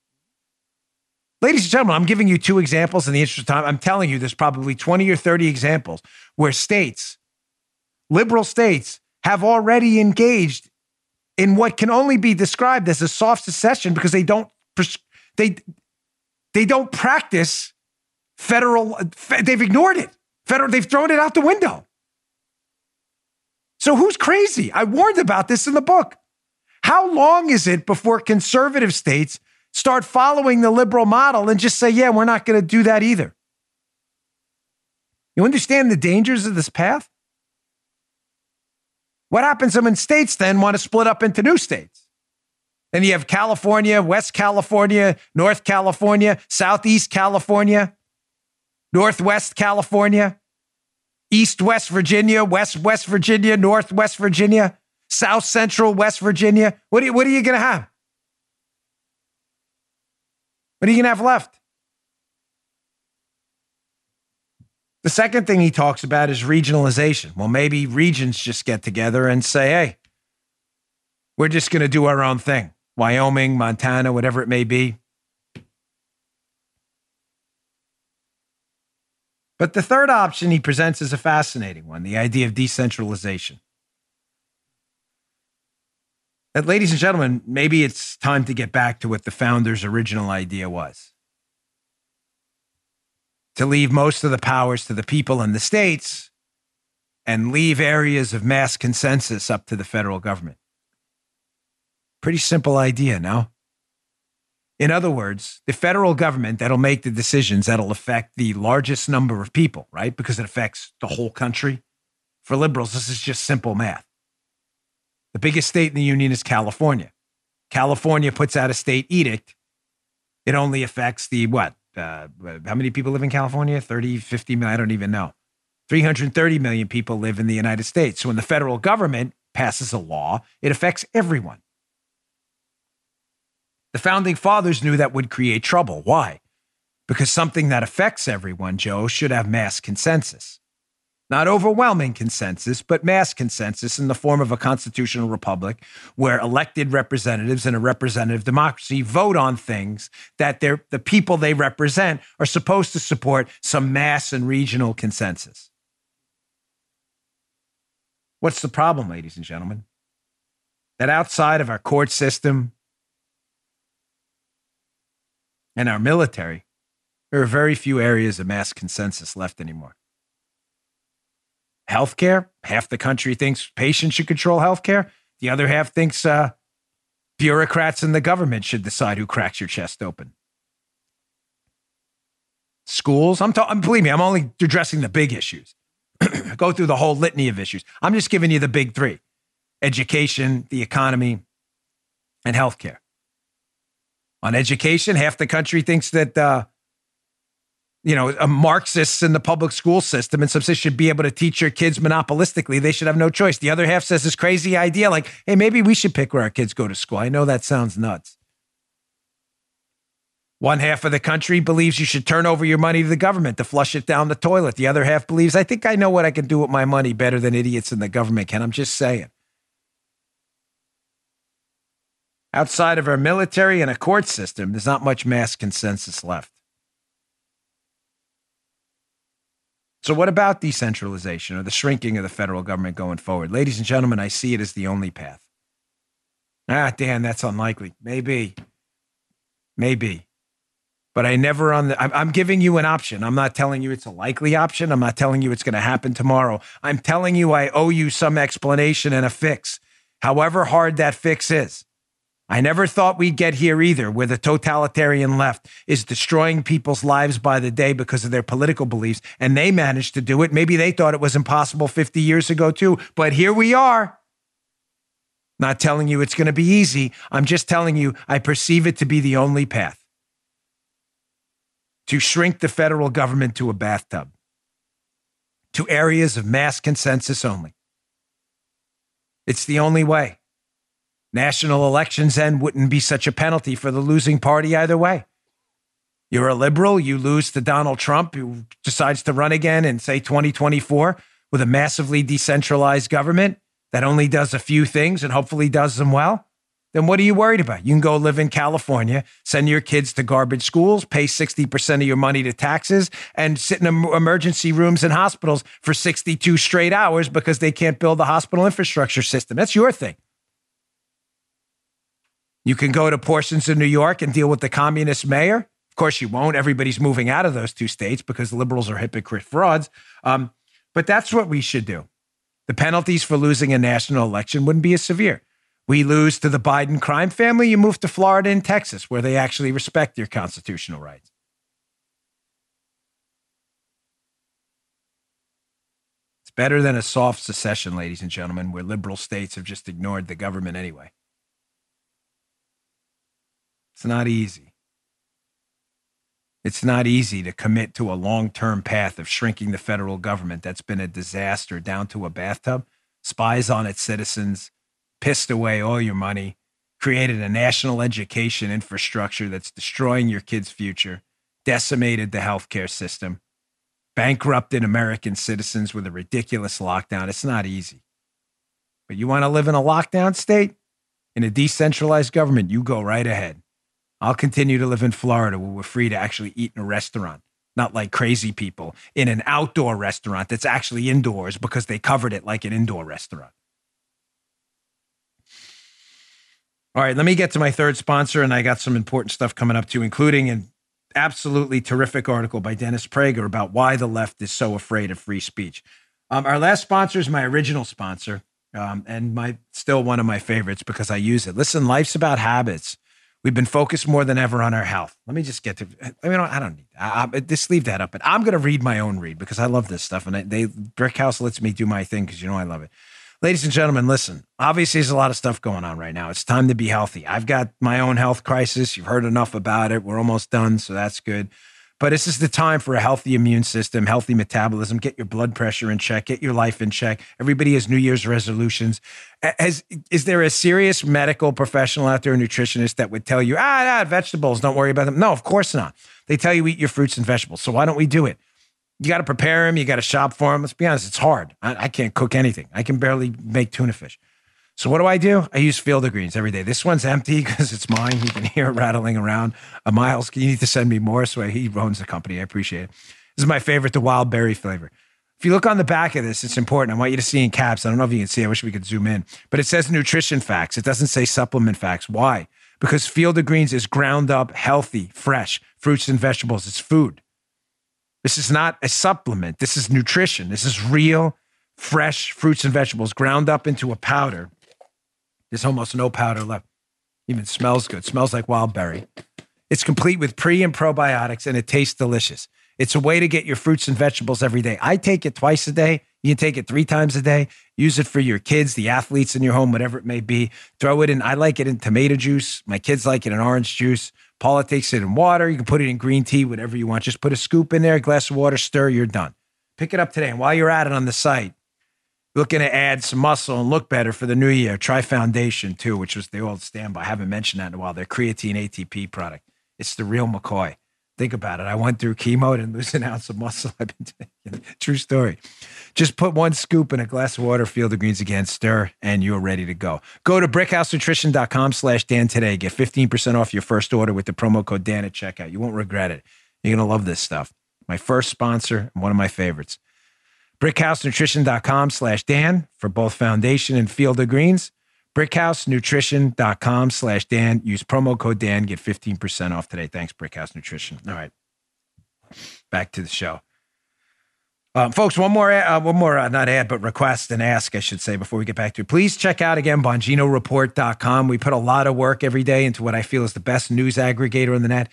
Ladies and gentlemen, I'm giving you two examples in the interest of time. I'm telling you, there's probably 20 or 30 examples where states, liberal states, have already engaged in what can only be described as a soft secession because they don't they they don't practice federal they've ignored it. Federal they've thrown it out the window. So who's crazy? I warned about this in the book. How long is it before conservative states start following the liberal model and just say yeah we're not going to do that either you understand the dangers of this path what happens when states then want to split up into new states? Then you have California, West California, North California, Southeast California, Northwest California, East West Virginia, West West Virginia, Northwest Virginia, South Central West Virginia. What are you, what are you going to have? What are you going to have left? The second thing he talks about is regionalization. Well, maybe regions just get together and say, hey, we're just going to do our own thing. Wyoming, Montana, whatever it may be. But the third option he presents is a fascinating one the idea of decentralization. That, ladies and gentlemen, maybe it's time to get back to what the founder's original idea was to leave most of the powers to the people and the states and leave areas of mass consensus up to the federal government. Pretty simple idea, no? In other words, the federal government that'll make the decisions that'll affect the largest number of people, right? Because it affects the whole country. For liberals, this is just simple math. The biggest state in the union is California. California puts out a state edict. It only affects the what? uh, how many people live in California? 30, 50 million? I don't even know. 330 million people live in the United States. So when the federal government passes a law, it affects everyone. The founding fathers knew that would create trouble. Why? because something that affects everyone, Joe, should have mass consensus. Not overwhelming consensus, but mass consensus in the form of a constitutional republic where elected representatives in a representative democracy vote on things that the people they represent are supposed to support some mass and regional consensus. What's the problem, ladies and gentlemen? That outside of our court system and our military, there are very few areas of mass consensus left anymore. Healthcare, half the country thinks patients should control healthcare. The other half thinks uh, bureaucrats in the government should decide who cracks your chest open. Schools, I'm talking, believe me, I'm only addressing the big issues. Go through the whole litany of issues. I'm just giving you the big three education, the economy, and healthcare. On education, half the country thinks that uh, you know, a Marxists in the public school system and some say should be able to teach your kids monopolistically. They should have no choice. The other half says this crazy idea like, hey, maybe we should pick where our kids go to school. I know that sounds nuts. One half of the country believes you should turn over your money to the government to flush it down the toilet. The other half believes, I think I know what I can do with my money better than idiots in the government can. I'm just saying. Outside of our military and a court system, there's not much mass consensus left. So, what about decentralization or the shrinking of the federal government going forward? Ladies and gentlemen, I see it as the only path. Ah, Dan, that's unlikely. Maybe. Maybe. But I never on the, I'm, I'm giving you an option. I'm not telling you it's a likely option. I'm not telling you it's going to happen tomorrow. I'm telling you I owe you some explanation and a fix, however hard that fix is. I never thought we'd get here either, where the totalitarian left is destroying people's lives by the day because of their political beliefs. And they managed to do it. Maybe they thought it was impossible 50 years ago, too. But here we are. Not telling you it's going to be easy. I'm just telling you I perceive it to be the only path to shrink the federal government to a bathtub, to areas of mass consensus only. It's the only way. National elections then wouldn't be such a penalty for the losing party either way. You're a liberal, you lose to Donald Trump, who decides to run again in, say, 2024 with a massively decentralized government that only does a few things and hopefully does them well. Then what are you worried about? You can go live in California, send your kids to garbage schools, pay 60% of your money to taxes, and sit in emergency rooms and hospitals for 62 straight hours because they can't build the hospital infrastructure system. That's your thing. You can go to portions of New York and deal with the communist mayor. Of course, you won't. Everybody's moving out of those two states because liberals are hypocrite frauds. Um, but that's what we should do. The penalties for losing a national election wouldn't be as severe. We lose to the Biden crime family, you move to Florida and Texas, where they actually respect your constitutional rights. It's better than a soft secession, ladies and gentlemen, where liberal states have just ignored the government anyway. It's not easy. It's not easy to commit to a long term path of shrinking the federal government that's been a disaster down to a bathtub, spies on its citizens, pissed away all your money, created a national education infrastructure that's destroying your kids' future, decimated the healthcare system, bankrupted American citizens with a ridiculous lockdown. It's not easy. But you want to live in a lockdown state? In a decentralized government, you go right ahead. I'll continue to live in Florida where we're free to actually eat in a restaurant, not like crazy people in an outdoor restaurant that's actually indoors because they covered it like an indoor restaurant. All right, let me get to my third sponsor, and I got some important stuff coming up too, including an absolutely terrific article by Dennis Prager about why the left is so afraid of free speech. Um, our last sponsor is my original sponsor, um, and my still one of my favorites because I use it. Listen, life's about habits. We've been focused more than ever on our health. Let me just get to. I mean, I don't need. I, I, just leave that up. But I'm going to read my own read because I love this stuff, and they Brickhouse lets me do my thing because you know I love it. Ladies and gentlemen, listen. Obviously, there's a lot of stuff going on right now. It's time to be healthy. I've got my own health crisis. You've heard enough about it. We're almost done, so that's good. But this is the time for a healthy immune system, healthy metabolism. Get your blood pressure in check. Get your life in check. Everybody has New Year's resolutions. Has, is there a serious medical professional out there, a nutritionist, that would tell you, ah, ah, vegetables, don't worry about them? No, of course not. They tell you eat your fruits and vegetables. So why don't we do it? You got to prepare them. You got to shop for them. Let's be honest, it's hard. I, I can't cook anything. I can barely make tuna fish. So what do I do? I use field of greens every day. This one's empty because it's mine. You can hear it rattling around. Uh, Miles, you need to send me more. So he owns the company. I appreciate it. This is my favorite, the wild berry flavor. If you look on the back of this, it's important. I want you to see in caps. I don't know if you can see. I wish we could zoom in, but it says nutrition facts. It doesn't say supplement facts. Why? Because field of greens is ground up, healthy, fresh fruits and vegetables. It's food. This is not a supplement. This is nutrition. This is real, fresh fruits and vegetables ground up into a powder there's almost no powder left. Even smells good. Smells like wild berry. It's complete with pre and probiotics and it tastes delicious. It's a way to get your fruits and vegetables every day. I take it twice a day. You can take it three times a day. Use it for your kids, the athletes in your home, whatever it may be. Throw it in. I like it in tomato juice. My kids like it in orange juice. Paula takes it in water. You can put it in green tea, whatever you want. Just put a scoop in there, a glass of water, stir, you're done. Pick it up today. And while you're at it on the site, looking to add some muscle and look better for the new year, try Foundation too, which was the old standby. I haven't mentioned that in a while. Their creatine ATP product. It's the real McCoy. Think about it. I went through chemo and lose an ounce of muscle. I've been taking. True story. Just put one scoop in a glass of water, field of greens again, stir, and you're ready to go. Go to brickhousenutrition.com slash Dan today. Get 15% off your first order with the promo code Dan at checkout. You won't regret it. You're going to love this stuff. My first sponsor one of my favorites brickhousenutrition.com slash Dan for both foundation and field of greens. brickhousenutrition.com slash Dan. Use promo code Dan. Get 15% off today. Thanks, Brickhouse Nutrition. All right. Back to the show. Um, folks, one more, uh, one more, uh, not ad, but request and ask, I should say, before we get back to it. Please check out again BonginoReport.com. We put a lot of work every day into what I feel is the best news aggregator on the net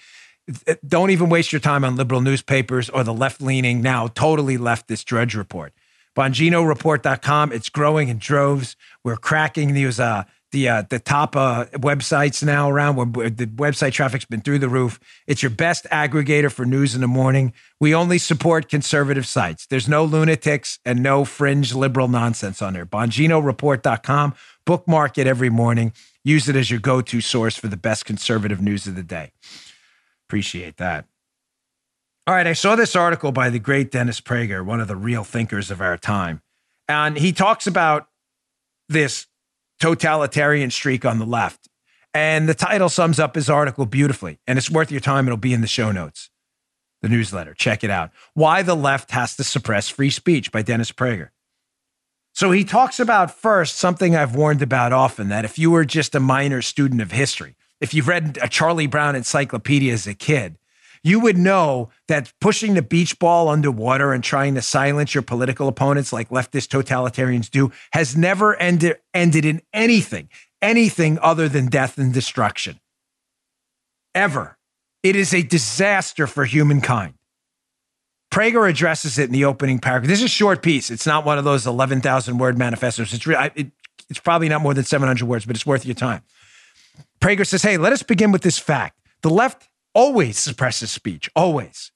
don't even waste your time on liberal newspapers or the left leaning, now totally leftist Drudge Report. BonginoReport.com. It's growing in droves. We're cracking these uh, the uh, the top uh, websites now around where the website traffic's been through the roof. It's your best aggregator for news in the morning. We only support conservative sites. There's no lunatics and no fringe liberal nonsense on there. BonginoReport.com. Bookmark it every morning. Use it as your go-to source for the best conservative news of the day. Appreciate that. All right, I saw this article by the great Dennis Prager, one of the real thinkers of our time. And he talks about this totalitarian streak on the left. And the title sums up his article beautifully. And it's worth your time. It'll be in the show notes, the newsletter. Check it out. Why the Left Has to Suppress Free Speech by Dennis Prager. So he talks about first something I've warned about often that if you were just a minor student of history, if you've read a Charlie Brown encyclopedia as a kid, you would know that pushing the beach ball underwater and trying to silence your political opponents like leftist totalitarians do has never ended, ended in anything, anything other than death and destruction. Ever. It is a disaster for humankind. Prager addresses it in the opening paragraph. This is a short piece. It's not one of those 11,000 word manifestos. It's, re- it, it's probably not more than 700 words, but it's worth your time. Prager says, hey, let us begin with this fact. The left always suppresses speech, always.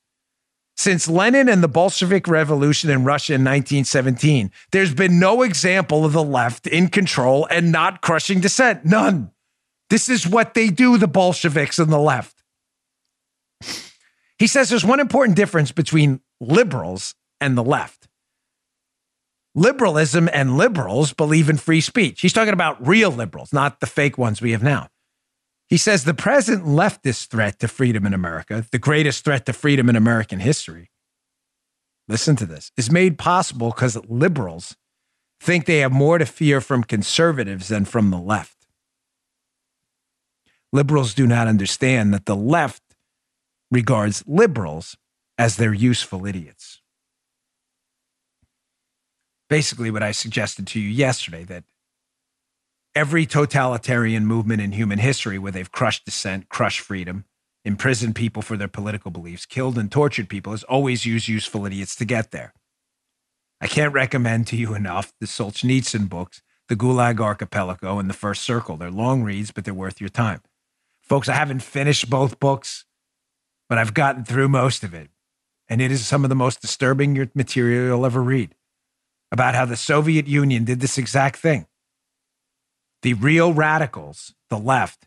Since Lenin and the Bolshevik Revolution in Russia in 1917, there's been no example of the left in control and not crushing dissent. None. This is what they do, the Bolsheviks and the left. He says there's one important difference between liberals and the left. Liberalism and liberals believe in free speech. He's talking about real liberals, not the fake ones we have now. He says the present leftist threat to freedom in America, the greatest threat to freedom in American history. Listen to this, is made possible because liberals think they have more to fear from conservatives than from the left. Liberals do not understand that the left regards liberals as their useful idiots. Basically, what I suggested to you yesterday that every totalitarian movement in human history where they've crushed dissent, crushed freedom, imprisoned people for their political beliefs, killed and tortured people has always used useful idiots to get there. I can't recommend to you enough the Solzhenitsyn books, The Gulag Archipelago and The First Circle. They're long reads, but they're worth your time. Folks, I haven't finished both books. but I've gotten through most of it. And it is some of the most disturbing material you'll ever read about how the Soviet Union did this exact thing. The real radicals, the left,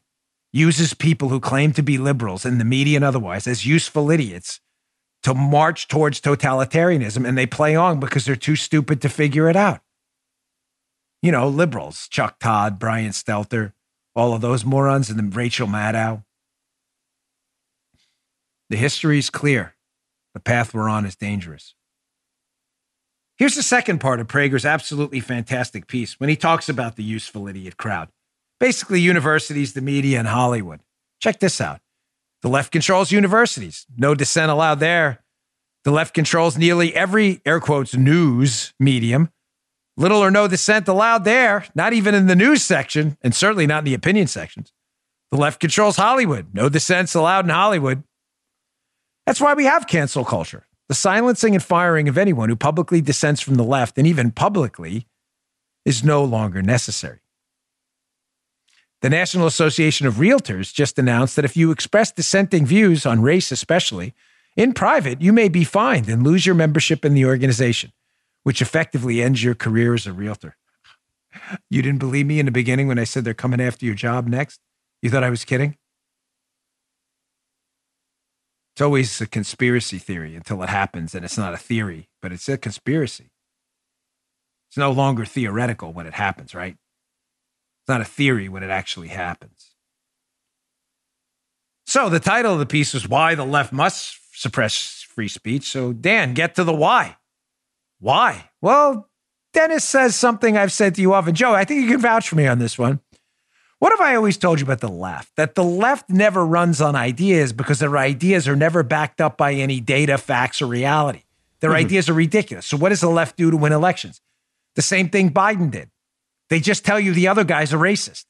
uses people who claim to be liberals in the media and otherwise as useful idiots to march towards totalitarianism and they play on because they're too stupid to figure it out. You know, liberals, Chuck Todd, Brian Stelter, all of those morons, and then Rachel Maddow. The history is clear. The path we're on is dangerous. Here's the second part of Prager's absolutely fantastic piece when he talks about the useful idiot crowd basically universities, the media, and Hollywood. Check this out. The left controls universities. No dissent allowed there. The left controls nearly every, air quotes, news medium. Little or no dissent allowed there, not even in the news section, and certainly not in the opinion sections. The left controls Hollywood. No dissents allowed in Hollywood. That's why we have cancel culture. The silencing and firing of anyone who publicly dissents from the left, and even publicly, is no longer necessary. The National Association of Realtors just announced that if you express dissenting views on race, especially in private, you may be fined and lose your membership in the organization, which effectively ends your career as a realtor. You didn't believe me in the beginning when I said they're coming after your job next? You thought I was kidding? It's always a conspiracy theory until it happens, and it's not a theory, but it's a conspiracy. It's no longer theoretical when it happens, right? It's not a theory when it actually happens. So the title of the piece was Why the Left Must Suppress Free Speech. So, Dan, get to the why. Why? Well, Dennis says something I've said to you often. Joe, I think you can vouch for me on this one. What have I always told you about the left? That the left never runs on ideas because their ideas are never backed up by any data, facts, or reality. Their mm-hmm. ideas are ridiculous. So, what does the left do to win elections? The same thing Biden did. They just tell you the other guy's a racist.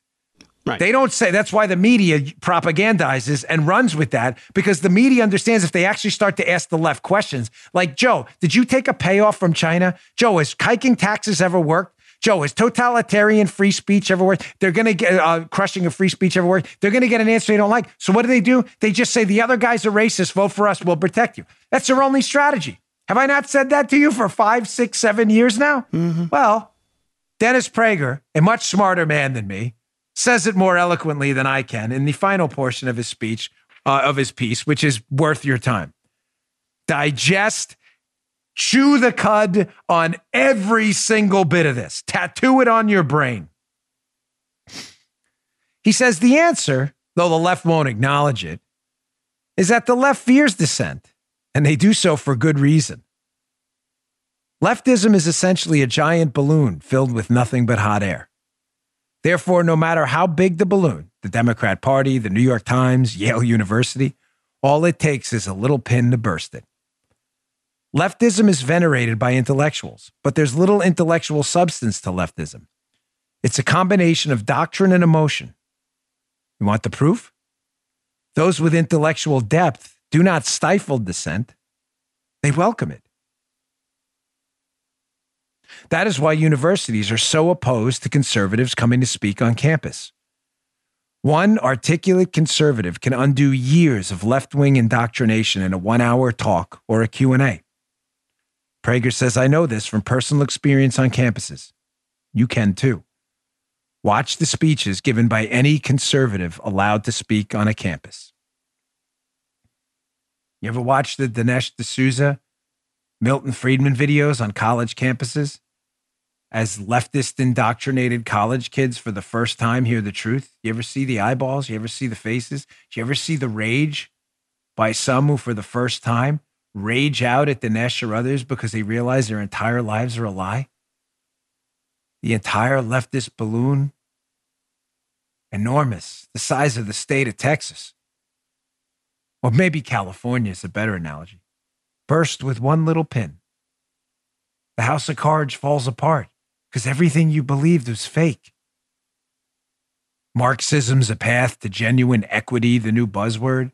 Right. They don't say that's why the media propagandizes and runs with that because the media understands if they actually start to ask the left questions, like Joe, did you take a payoff from China? Joe, has hiking taxes ever worked? Joe, has totalitarian free speech everywhere? They're going to get uh, crushing of free speech everywhere. They're going to get an answer they don't like. So what do they do? They just say the other guy's a racist. Vote for us. We'll protect you. That's their only strategy. Have I not said that to you for five, six, seven years now? Mm-hmm. Well, Dennis Prager, a much smarter man than me, says it more eloquently than I can in the final portion of his speech, uh, of his piece, which is worth your time. Digest, chew the cud on every single bit of this, tattoo it on your brain. He says the answer, though the left won't acknowledge it, is that the left fears dissent, and they do so for good reason. Leftism is essentially a giant balloon filled with nothing but hot air. Therefore, no matter how big the balloon, the Democrat Party, the New York Times, Yale University, all it takes is a little pin to burst it. Leftism is venerated by intellectuals, but there's little intellectual substance to leftism. It's a combination of doctrine and emotion. You want the proof? Those with intellectual depth do not stifle dissent, they welcome it. That is why universities are so opposed to conservatives coming to speak on campus. One articulate conservative can undo years of left-wing indoctrination in a 1-hour talk or a Q&A. Prager says, I know this from personal experience on campuses. You can too. Watch the speeches given by any conservative allowed to speak on a campus. You ever watch the Dinesh D'Souza, Milton Friedman videos on college campuses? as leftist indoctrinated college kids for the first time hear the truth? You ever see the eyeballs? You ever see the faces? Do you ever see the rage by some who, for the first time, rage out at Dinesh or others because they realize their entire lives are a lie? The entire leftist balloon, enormous, the size of the state of Texas. Or maybe California is a better analogy. Burst with one little pin. The house of cards falls apart because everything you believed was fake. Marxism's a path to genuine equity, the new buzzword.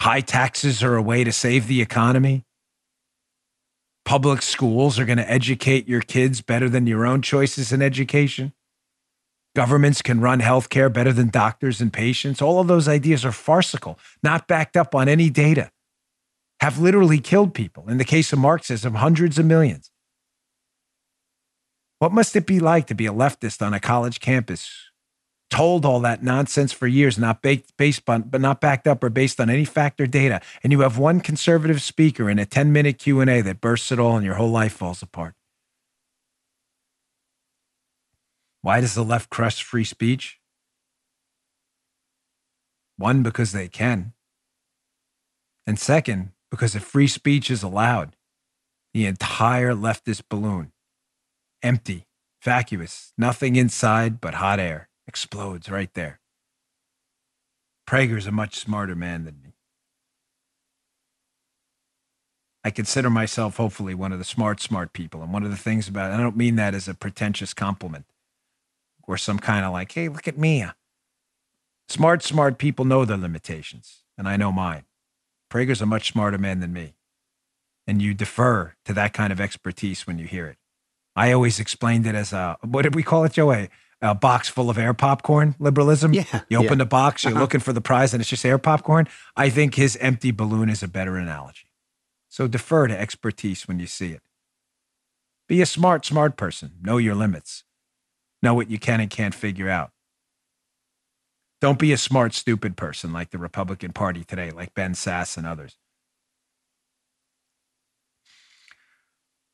High taxes are a way to save the economy. Public schools are going to educate your kids better than your own choices in education. Governments can run healthcare better than doctors and patients. All of those ideas are farcical, not backed up on any data, have literally killed people. In the case of Marxism, hundreds of millions. What must it be like to be a leftist on a college campus, told all that nonsense for years, not baked, based on, but not backed up or based on any fact or data, and you have one conservative speaker in a 10-minute Q&A that bursts it all and your whole life falls apart? Why does the left crush free speech? One, because they can. And second, because if free speech is allowed, the entire leftist balloon, empty, vacuous, nothing inside but hot air, explodes right there. Prager's a much smarter man than me. I consider myself hopefully one of the smart, smart people. And one of the things about I don't mean that as a pretentious compliment or some kind of like, hey, look at me. Smart, smart people know their limitations, and I know mine. Prager's a much smarter man than me. And you defer to that kind of expertise when you hear it. I always explained it as a, what did we call it, Joe? A, box full of air popcorn liberalism. Yeah. You open yeah. the box, you're Uh-huh. looking for the prize, and it's just air popcorn. I think his empty balloon is a better analogy. So defer to expertise when you see it. Be a smart, smart person. Know your limits know what you can and can't figure out. Don't be a smart, stupid person like the Republican Party today, like Ben Sasse and others.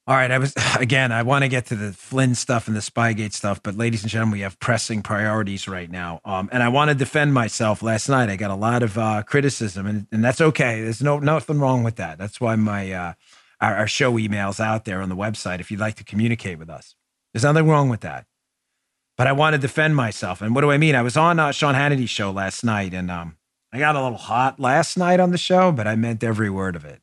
All right, I was again. I want to get to the Flynn stuff and the Spygate stuff, but ladies and gentlemen, we have pressing priorities right now, um, and I want to defend myself. Last night, I got a lot of uh, criticism, and, and that's okay. There's no nothing wrong with that. That's why my uh, our, our show emails out there on the website. If you'd like to communicate with us, there's nothing wrong with that but I want to defend myself. And what do I mean? I was on uh, Sean Hannity's show last night, and um, I got a little hot last night on the show, but I meant every word of it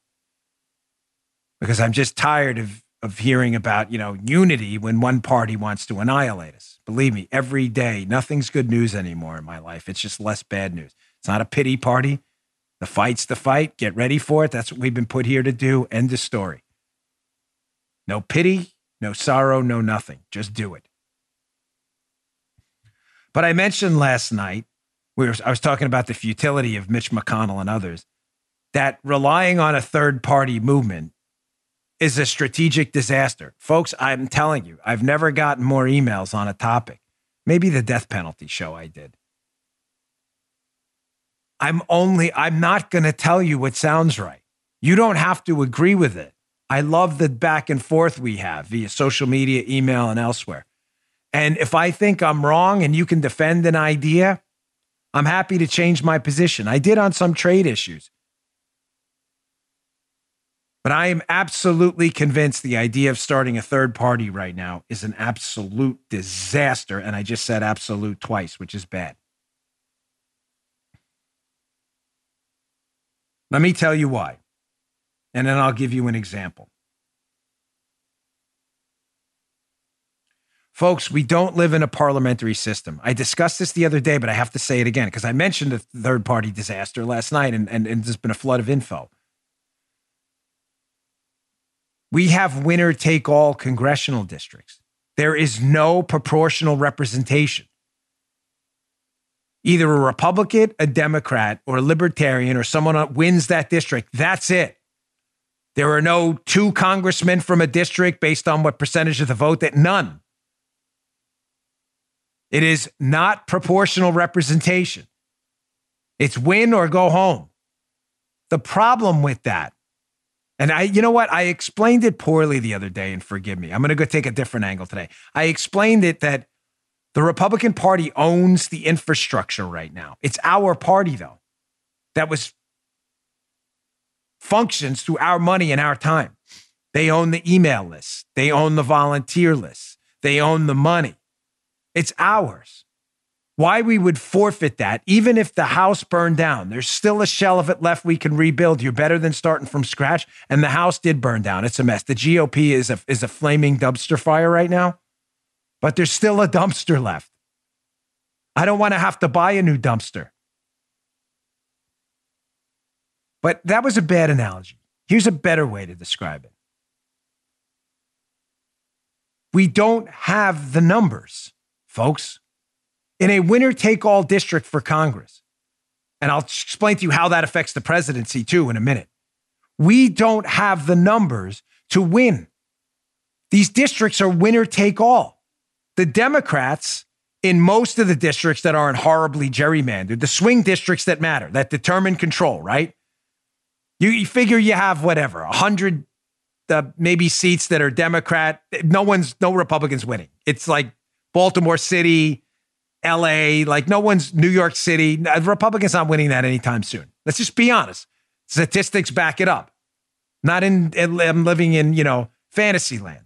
because I'm just tired of of hearing about you know unity when one party wants to annihilate us. Believe me, every day, nothing's good news anymore in my life. It's just less bad news. It's not a pity party. The fight's the fight. Get ready for it. That's what we've been put here to do. End of story. No pity, no sorrow, no nothing. Just do it. But I mentioned last night, we were, I was talking about the futility of Mitch McConnell and others, that relying on a third party movement is a strategic disaster. Folks, I'm telling you, I've never gotten more emails on a topic. Maybe the death penalty show I did. I'm only, I'm not going to tell you what sounds right. You don't have to agree with it. I love the back and forth we have via social media, email, and elsewhere. And if I think I'm wrong and you can defend an idea, I'm happy to change my position. I did on some trade issues. But I am absolutely convinced the idea of starting a third party right now is an absolute disaster. And I just said absolute twice, which is bad. Let me tell you why. And then I'll give you an example. Folks, we don't live in a parliamentary system. I discussed this the other day, but I have to say it again because I mentioned a third party disaster last night and, and, and there's been a flood of info. We have winner take all congressional districts. There is no proportional representation. Either a Republican, a Democrat, or a Libertarian, or someone wins that district. That's it. There are no two congressmen from a district based on what percentage of the vote that none. It is not proportional representation. It's win or go home. The problem with that, and I, you know what? I explained it poorly the other day, and forgive me. I'm going to go take a different angle today. I explained it that the Republican Party owns the infrastructure right now. It's our party, though, that was functions through our money and our time. They own the email list, they own the volunteer list, they own the money. It's ours. Why we would forfeit that, even if the house burned down, there's still a shell of it left we can rebuild. You're better than starting from scratch. And the house did burn down. It's a mess. The GOP is a, is a flaming dumpster fire right now, but there's still a dumpster left. I don't want to have to buy a new dumpster. But that was a bad analogy. Here's a better way to describe it we don't have the numbers, folks. In a winner take all district for Congress. And I'll explain to you how that affects the presidency too in a minute. We don't have the numbers to win. These districts are winner take all. The Democrats in most of the districts that aren't horribly gerrymandered, the swing districts that matter, that determine control, right? You, you figure you have whatever, 100 uh, maybe seats that are Democrat. No one's, no Republicans winning. It's like Baltimore City, LA, like no one's New York City. The Republicans not winning that anytime soon. Let's just be honest. Statistics back it up. Not in, I'm living in, you know, fantasy land.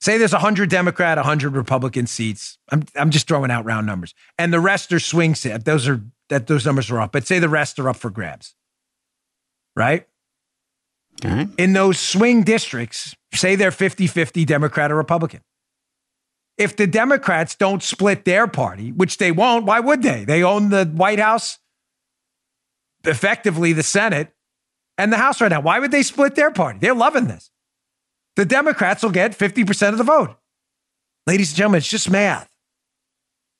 Say there's 100 Democrat, 100 Republican seats. I'm, I'm just throwing out round numbers. And the rest are swing set. Those are that those numbers are up. But say the rest are up for grabs. Right? right. In those swing districts, say they're 50-50 Democrat or Republican. If the Democrats don't split their party, which they won't, why would they? They own the White House, effectively the Senate, and the House right now. Why would they split their party? They're loving this the Democrats will get 50% of the vote. Ladies and gentlemen, it's just math.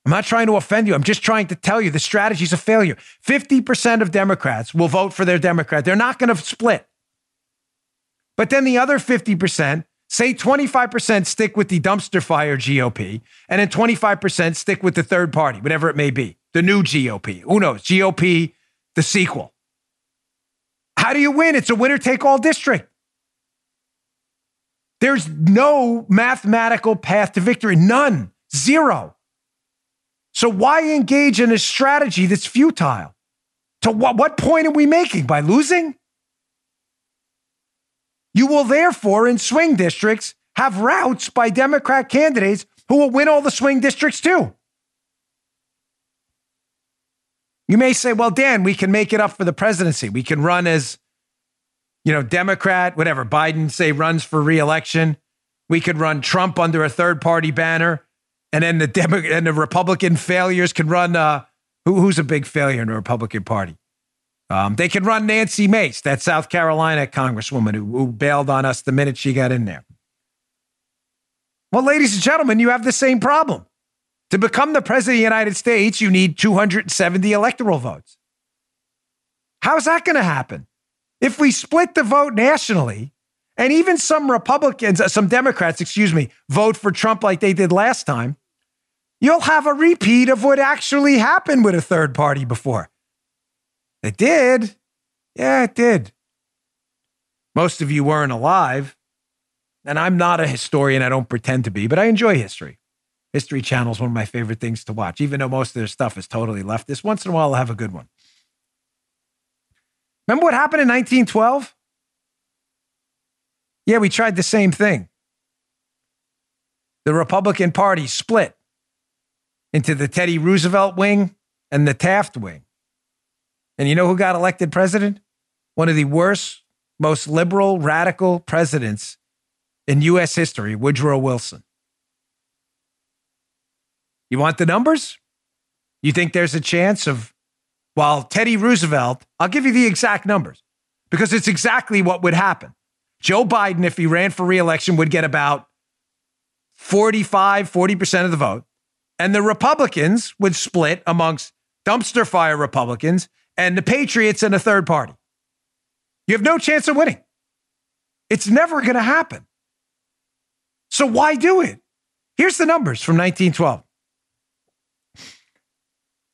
I'm not trying to offend you. I'm just trying to tell you the strategy is a failure. 50% of Democrats will vote for their Democrat. They're not going to split. But then the other 50%, say 25% stick with the dumpster fire GOP, and then 25% stick with the third party, whatever it may be, the new GOP. Who knows? GOP, the sequel. How do you win? It's a winner take all district. There's no mathematical path to victory, none, zero. So why engage in a strategy that's futile? To what, what point are we making? By losing? You will therefore, in swing districts, have routes by Democrat candidates who will win all the swing districts too. You may say, well, Dan, we can make it up for the presidency. We can run as you know, Democrat, whatever, Biden say runs for reelection. We could run Trump under a third party banner. And then the Demo- and the Republican failures can run uh, who, who's a big failure in the Republican Party? Um, they can run Nancy Mace, that South Carolina congresswoman who, who bailed on us the minute she got in there. Well, ladies and gentlemen, you have the same problem. To become the president of the United States, you need 270 electoral votes. How's that going to happen? If we split the vote nationally, and even some Republicans, uh, some Democrats, excuse me, vote for Trump like they did last time, you'll have a repeat of what actually happened with a third party before. It did. Yeah, it did. Most of you weren't alive. And I'm not a historian. I don't pretend to be, but I enjoy history. History Channel is one of my favorite things to watch, even though most of their stuff is totally leftist. Once in a while, I'll have a good one. Remember what happened in 1912? Yeah, we tried the same thing. The Republican Party split into the Teddy Roosevelt wing and the Taft wing. And you know who got elected president? One of the worst, most liberal, radical presidents in U.S. history, Woodrow Wilson. You want the numbers? You think there's a chance of while Teddy Roosevelt, I'll give you the exact numbers because it's exactly what would happen. Joe Biden, if he ran for reelection, would get about 45, 40% of the vote. And the Republicans would split amongst dumpster fire Republicans and the Patriots and a third party. You have no chance of winning. It's never going to happen. So why do it? Here's the numbers from 1912.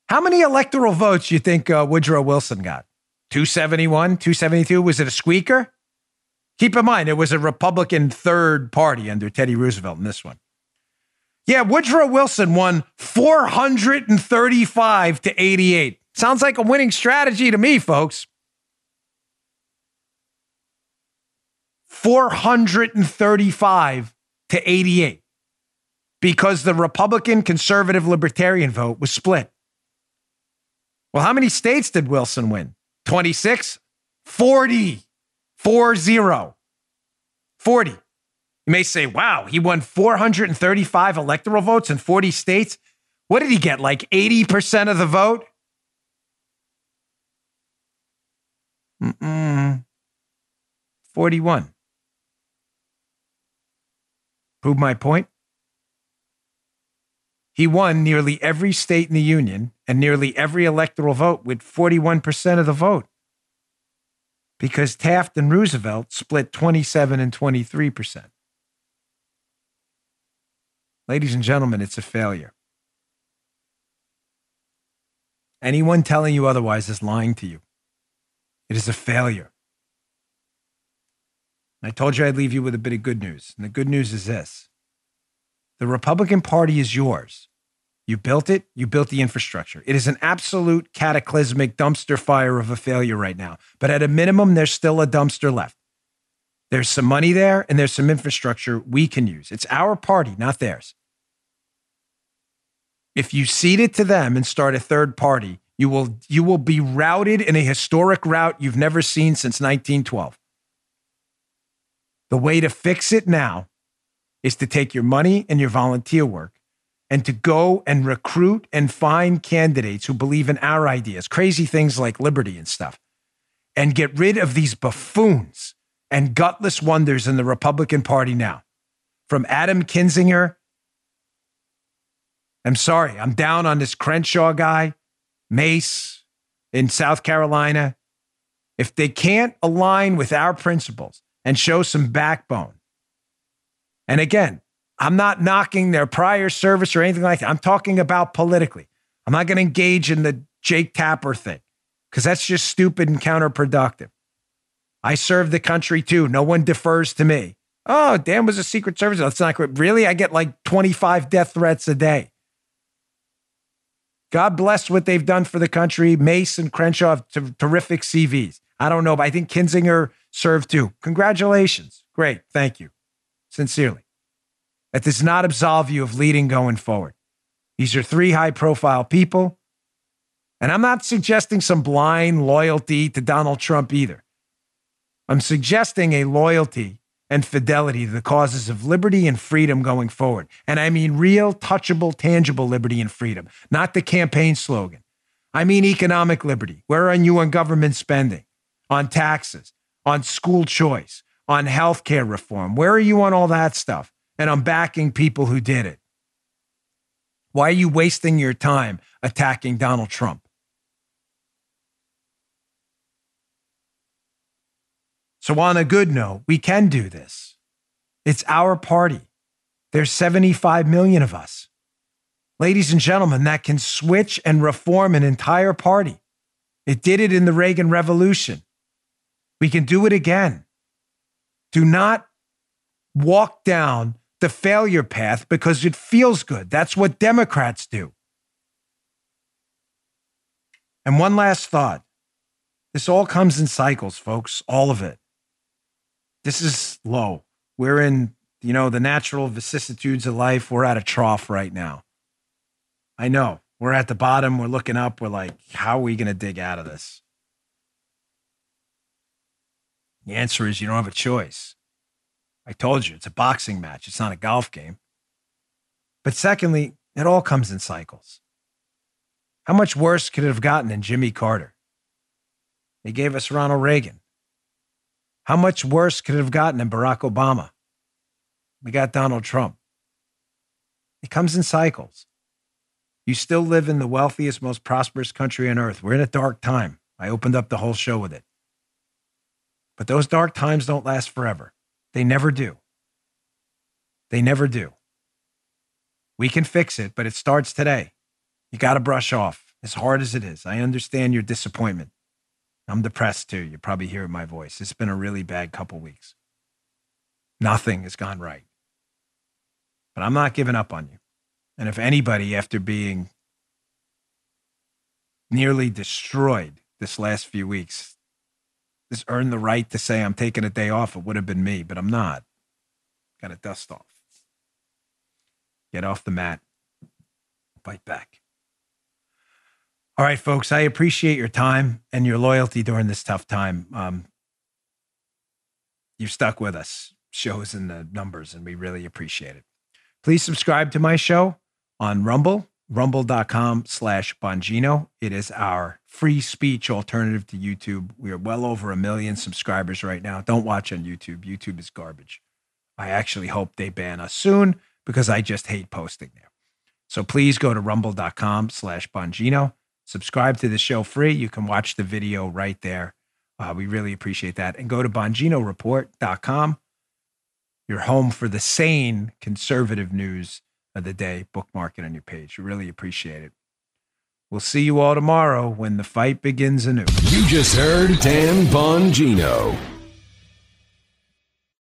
How many electoral votes do you think uh, Woodrow Wilson got? 271, 272? Was it a squeaker? Keep in mind, it was a Republican third party under Teddy Roosevelt in this one. Yeah, Woodrow Wilson won 435 to 88. Sounds like a winning strategy to me, folks. 435 to 88 because the Republican conservative libertarian vote was split. Well, how many states did Wilson win? 26? 40. 4 0. 40. You may say, wow, he won 435 electoral votes in 40 states. What did he get? Like 80% of the vote? Mm-mm. 41. Prove my point? He won nearly every state in the union and nearly every electoral vote with 41% of the vote because Taft and Roosevelt split 27 and 23%. Ladies and gentlemen, it's a failure. Anyone telling you otherwise is lying to you. It is a failure. I told you I'd leave you with a bit of good news. And the good news is this the Republican Party is yours. You built it, you built the infrastructure. It is an absolute cataclysmic dumpster fire of a failure right now. But at a minimum, there's still a dumpster left. There's some money there and there's some infrastructure we can use. It's our party, not theirs. If you cede it to them and start a third party, you will you will be routed in a historic route you've never seen since 1912. The way to fix it now is to take your money and your volunteer work and to go and recruit and find candidates who believe in our ideas, crazy things like liberty and stuff, and get rid of these buffoons and gutless wonders in the Republican Party now. From Adam Kinzinger, I'm sorry, I'm down on this Crenshaw guy, Mace in South Carolina. If they can't align with our principles, and show some backbone. And again, I'm not knocking their prior service or anything like that. I'm talking about politically. I'm not going to engage in the Jake Tapper thing because that's just stupid and counterproductive. I serve the country too. No one defers to me. Oh, Dan was a Secret Service. That's not great. Really? I get like 25 death threats a day. God bless what they've done for the country. Mace and Crenshaw have terrific CVs. I don't know, but I think Kinzinger served too. Congratulations. Great. Thank you. Sincerely. That does not absolve you of leading going forward. These are three high profile people. And I'm not suggesting some blind loyalty to Donald Trump either. I'm suggesting a loyalty and fidelity to the causes of liberty and freedom going forward. And I mean real, touchable, tangible liberty and freedom, not the campaign slogan. I mean economic liberty. Where are you on government spending, on taxes, on school choice, on healthcare reform? Where are you on all that stuff? And I'm backing people who did it. Why are you wasting your time attacking Donald Trump? So, on a good note, we can do this. It's our party. There's 75 million of us. Ladies and gentlemen, that can switch and reform an entire party. It did it in the Reagan Revolution. We can do it again. Do not walk down the failure path because it feels good. That's what Democrats do. And one last thought this all comes in cycles, folks, all of it. This is low. We're in, you know, the natural vicissitudes of life. We're at a trough right now. I know. We're at the bottom. We're looking up. We're like, how are we going to dig out of this? The answer is you don't have a choice. I told you, it's a boxing match, it's not a golf game. But secondly, it all comes in cycles. How much worse could it have gotten than Jimmy Carter? They gave us Ronald Reagan. How much worse could it have gotten in Barack Obama? We got Donald Trump. It comes in cycles. You still live in the wealthiest, most prosperous country on earth. We're in a dark time. I opened up the whole show with it. But those dark times don't last forever. They never do. They never do. We can fix it, but it starts today. You got to brush off as hard as it is. I understand your disappointment. I'm depressed too. You probably hear my voice. It's been a really bad couple weeks. Nothing has gone right. But I'm not giving up on you. And if anybody, after being nearly destroyed this last few weeks, has earned the right to say I'm taking a day off, it would have been me, but I'm not. Got to dust off. Get off the mat. Fight back. All right, folks, I appreciate your time and your loyalty during this tough time. Um, you've stuck with us, shows in the numbers, and we really appreciate it. Please subscribe to my show on Rumble rumble.com slash Bongino. It is our free speech alternative to YouTube. We are well over a million subscribers right now. Don't watch on YouTube. YouTube is garbage. I actually hope they ban us soon because I just hate posting there. So please go to rumble.com slash Bongino. Subscribe to the show free. You can watch the video right there. Uh, we really appreciate that. And go to BonginoReport.com, your home for the sane conservative news of the day. Bookmark it on your page. We really appreciate it. We'll see you all tomorrow when the fight begins anew. You just heard Dan Bongino.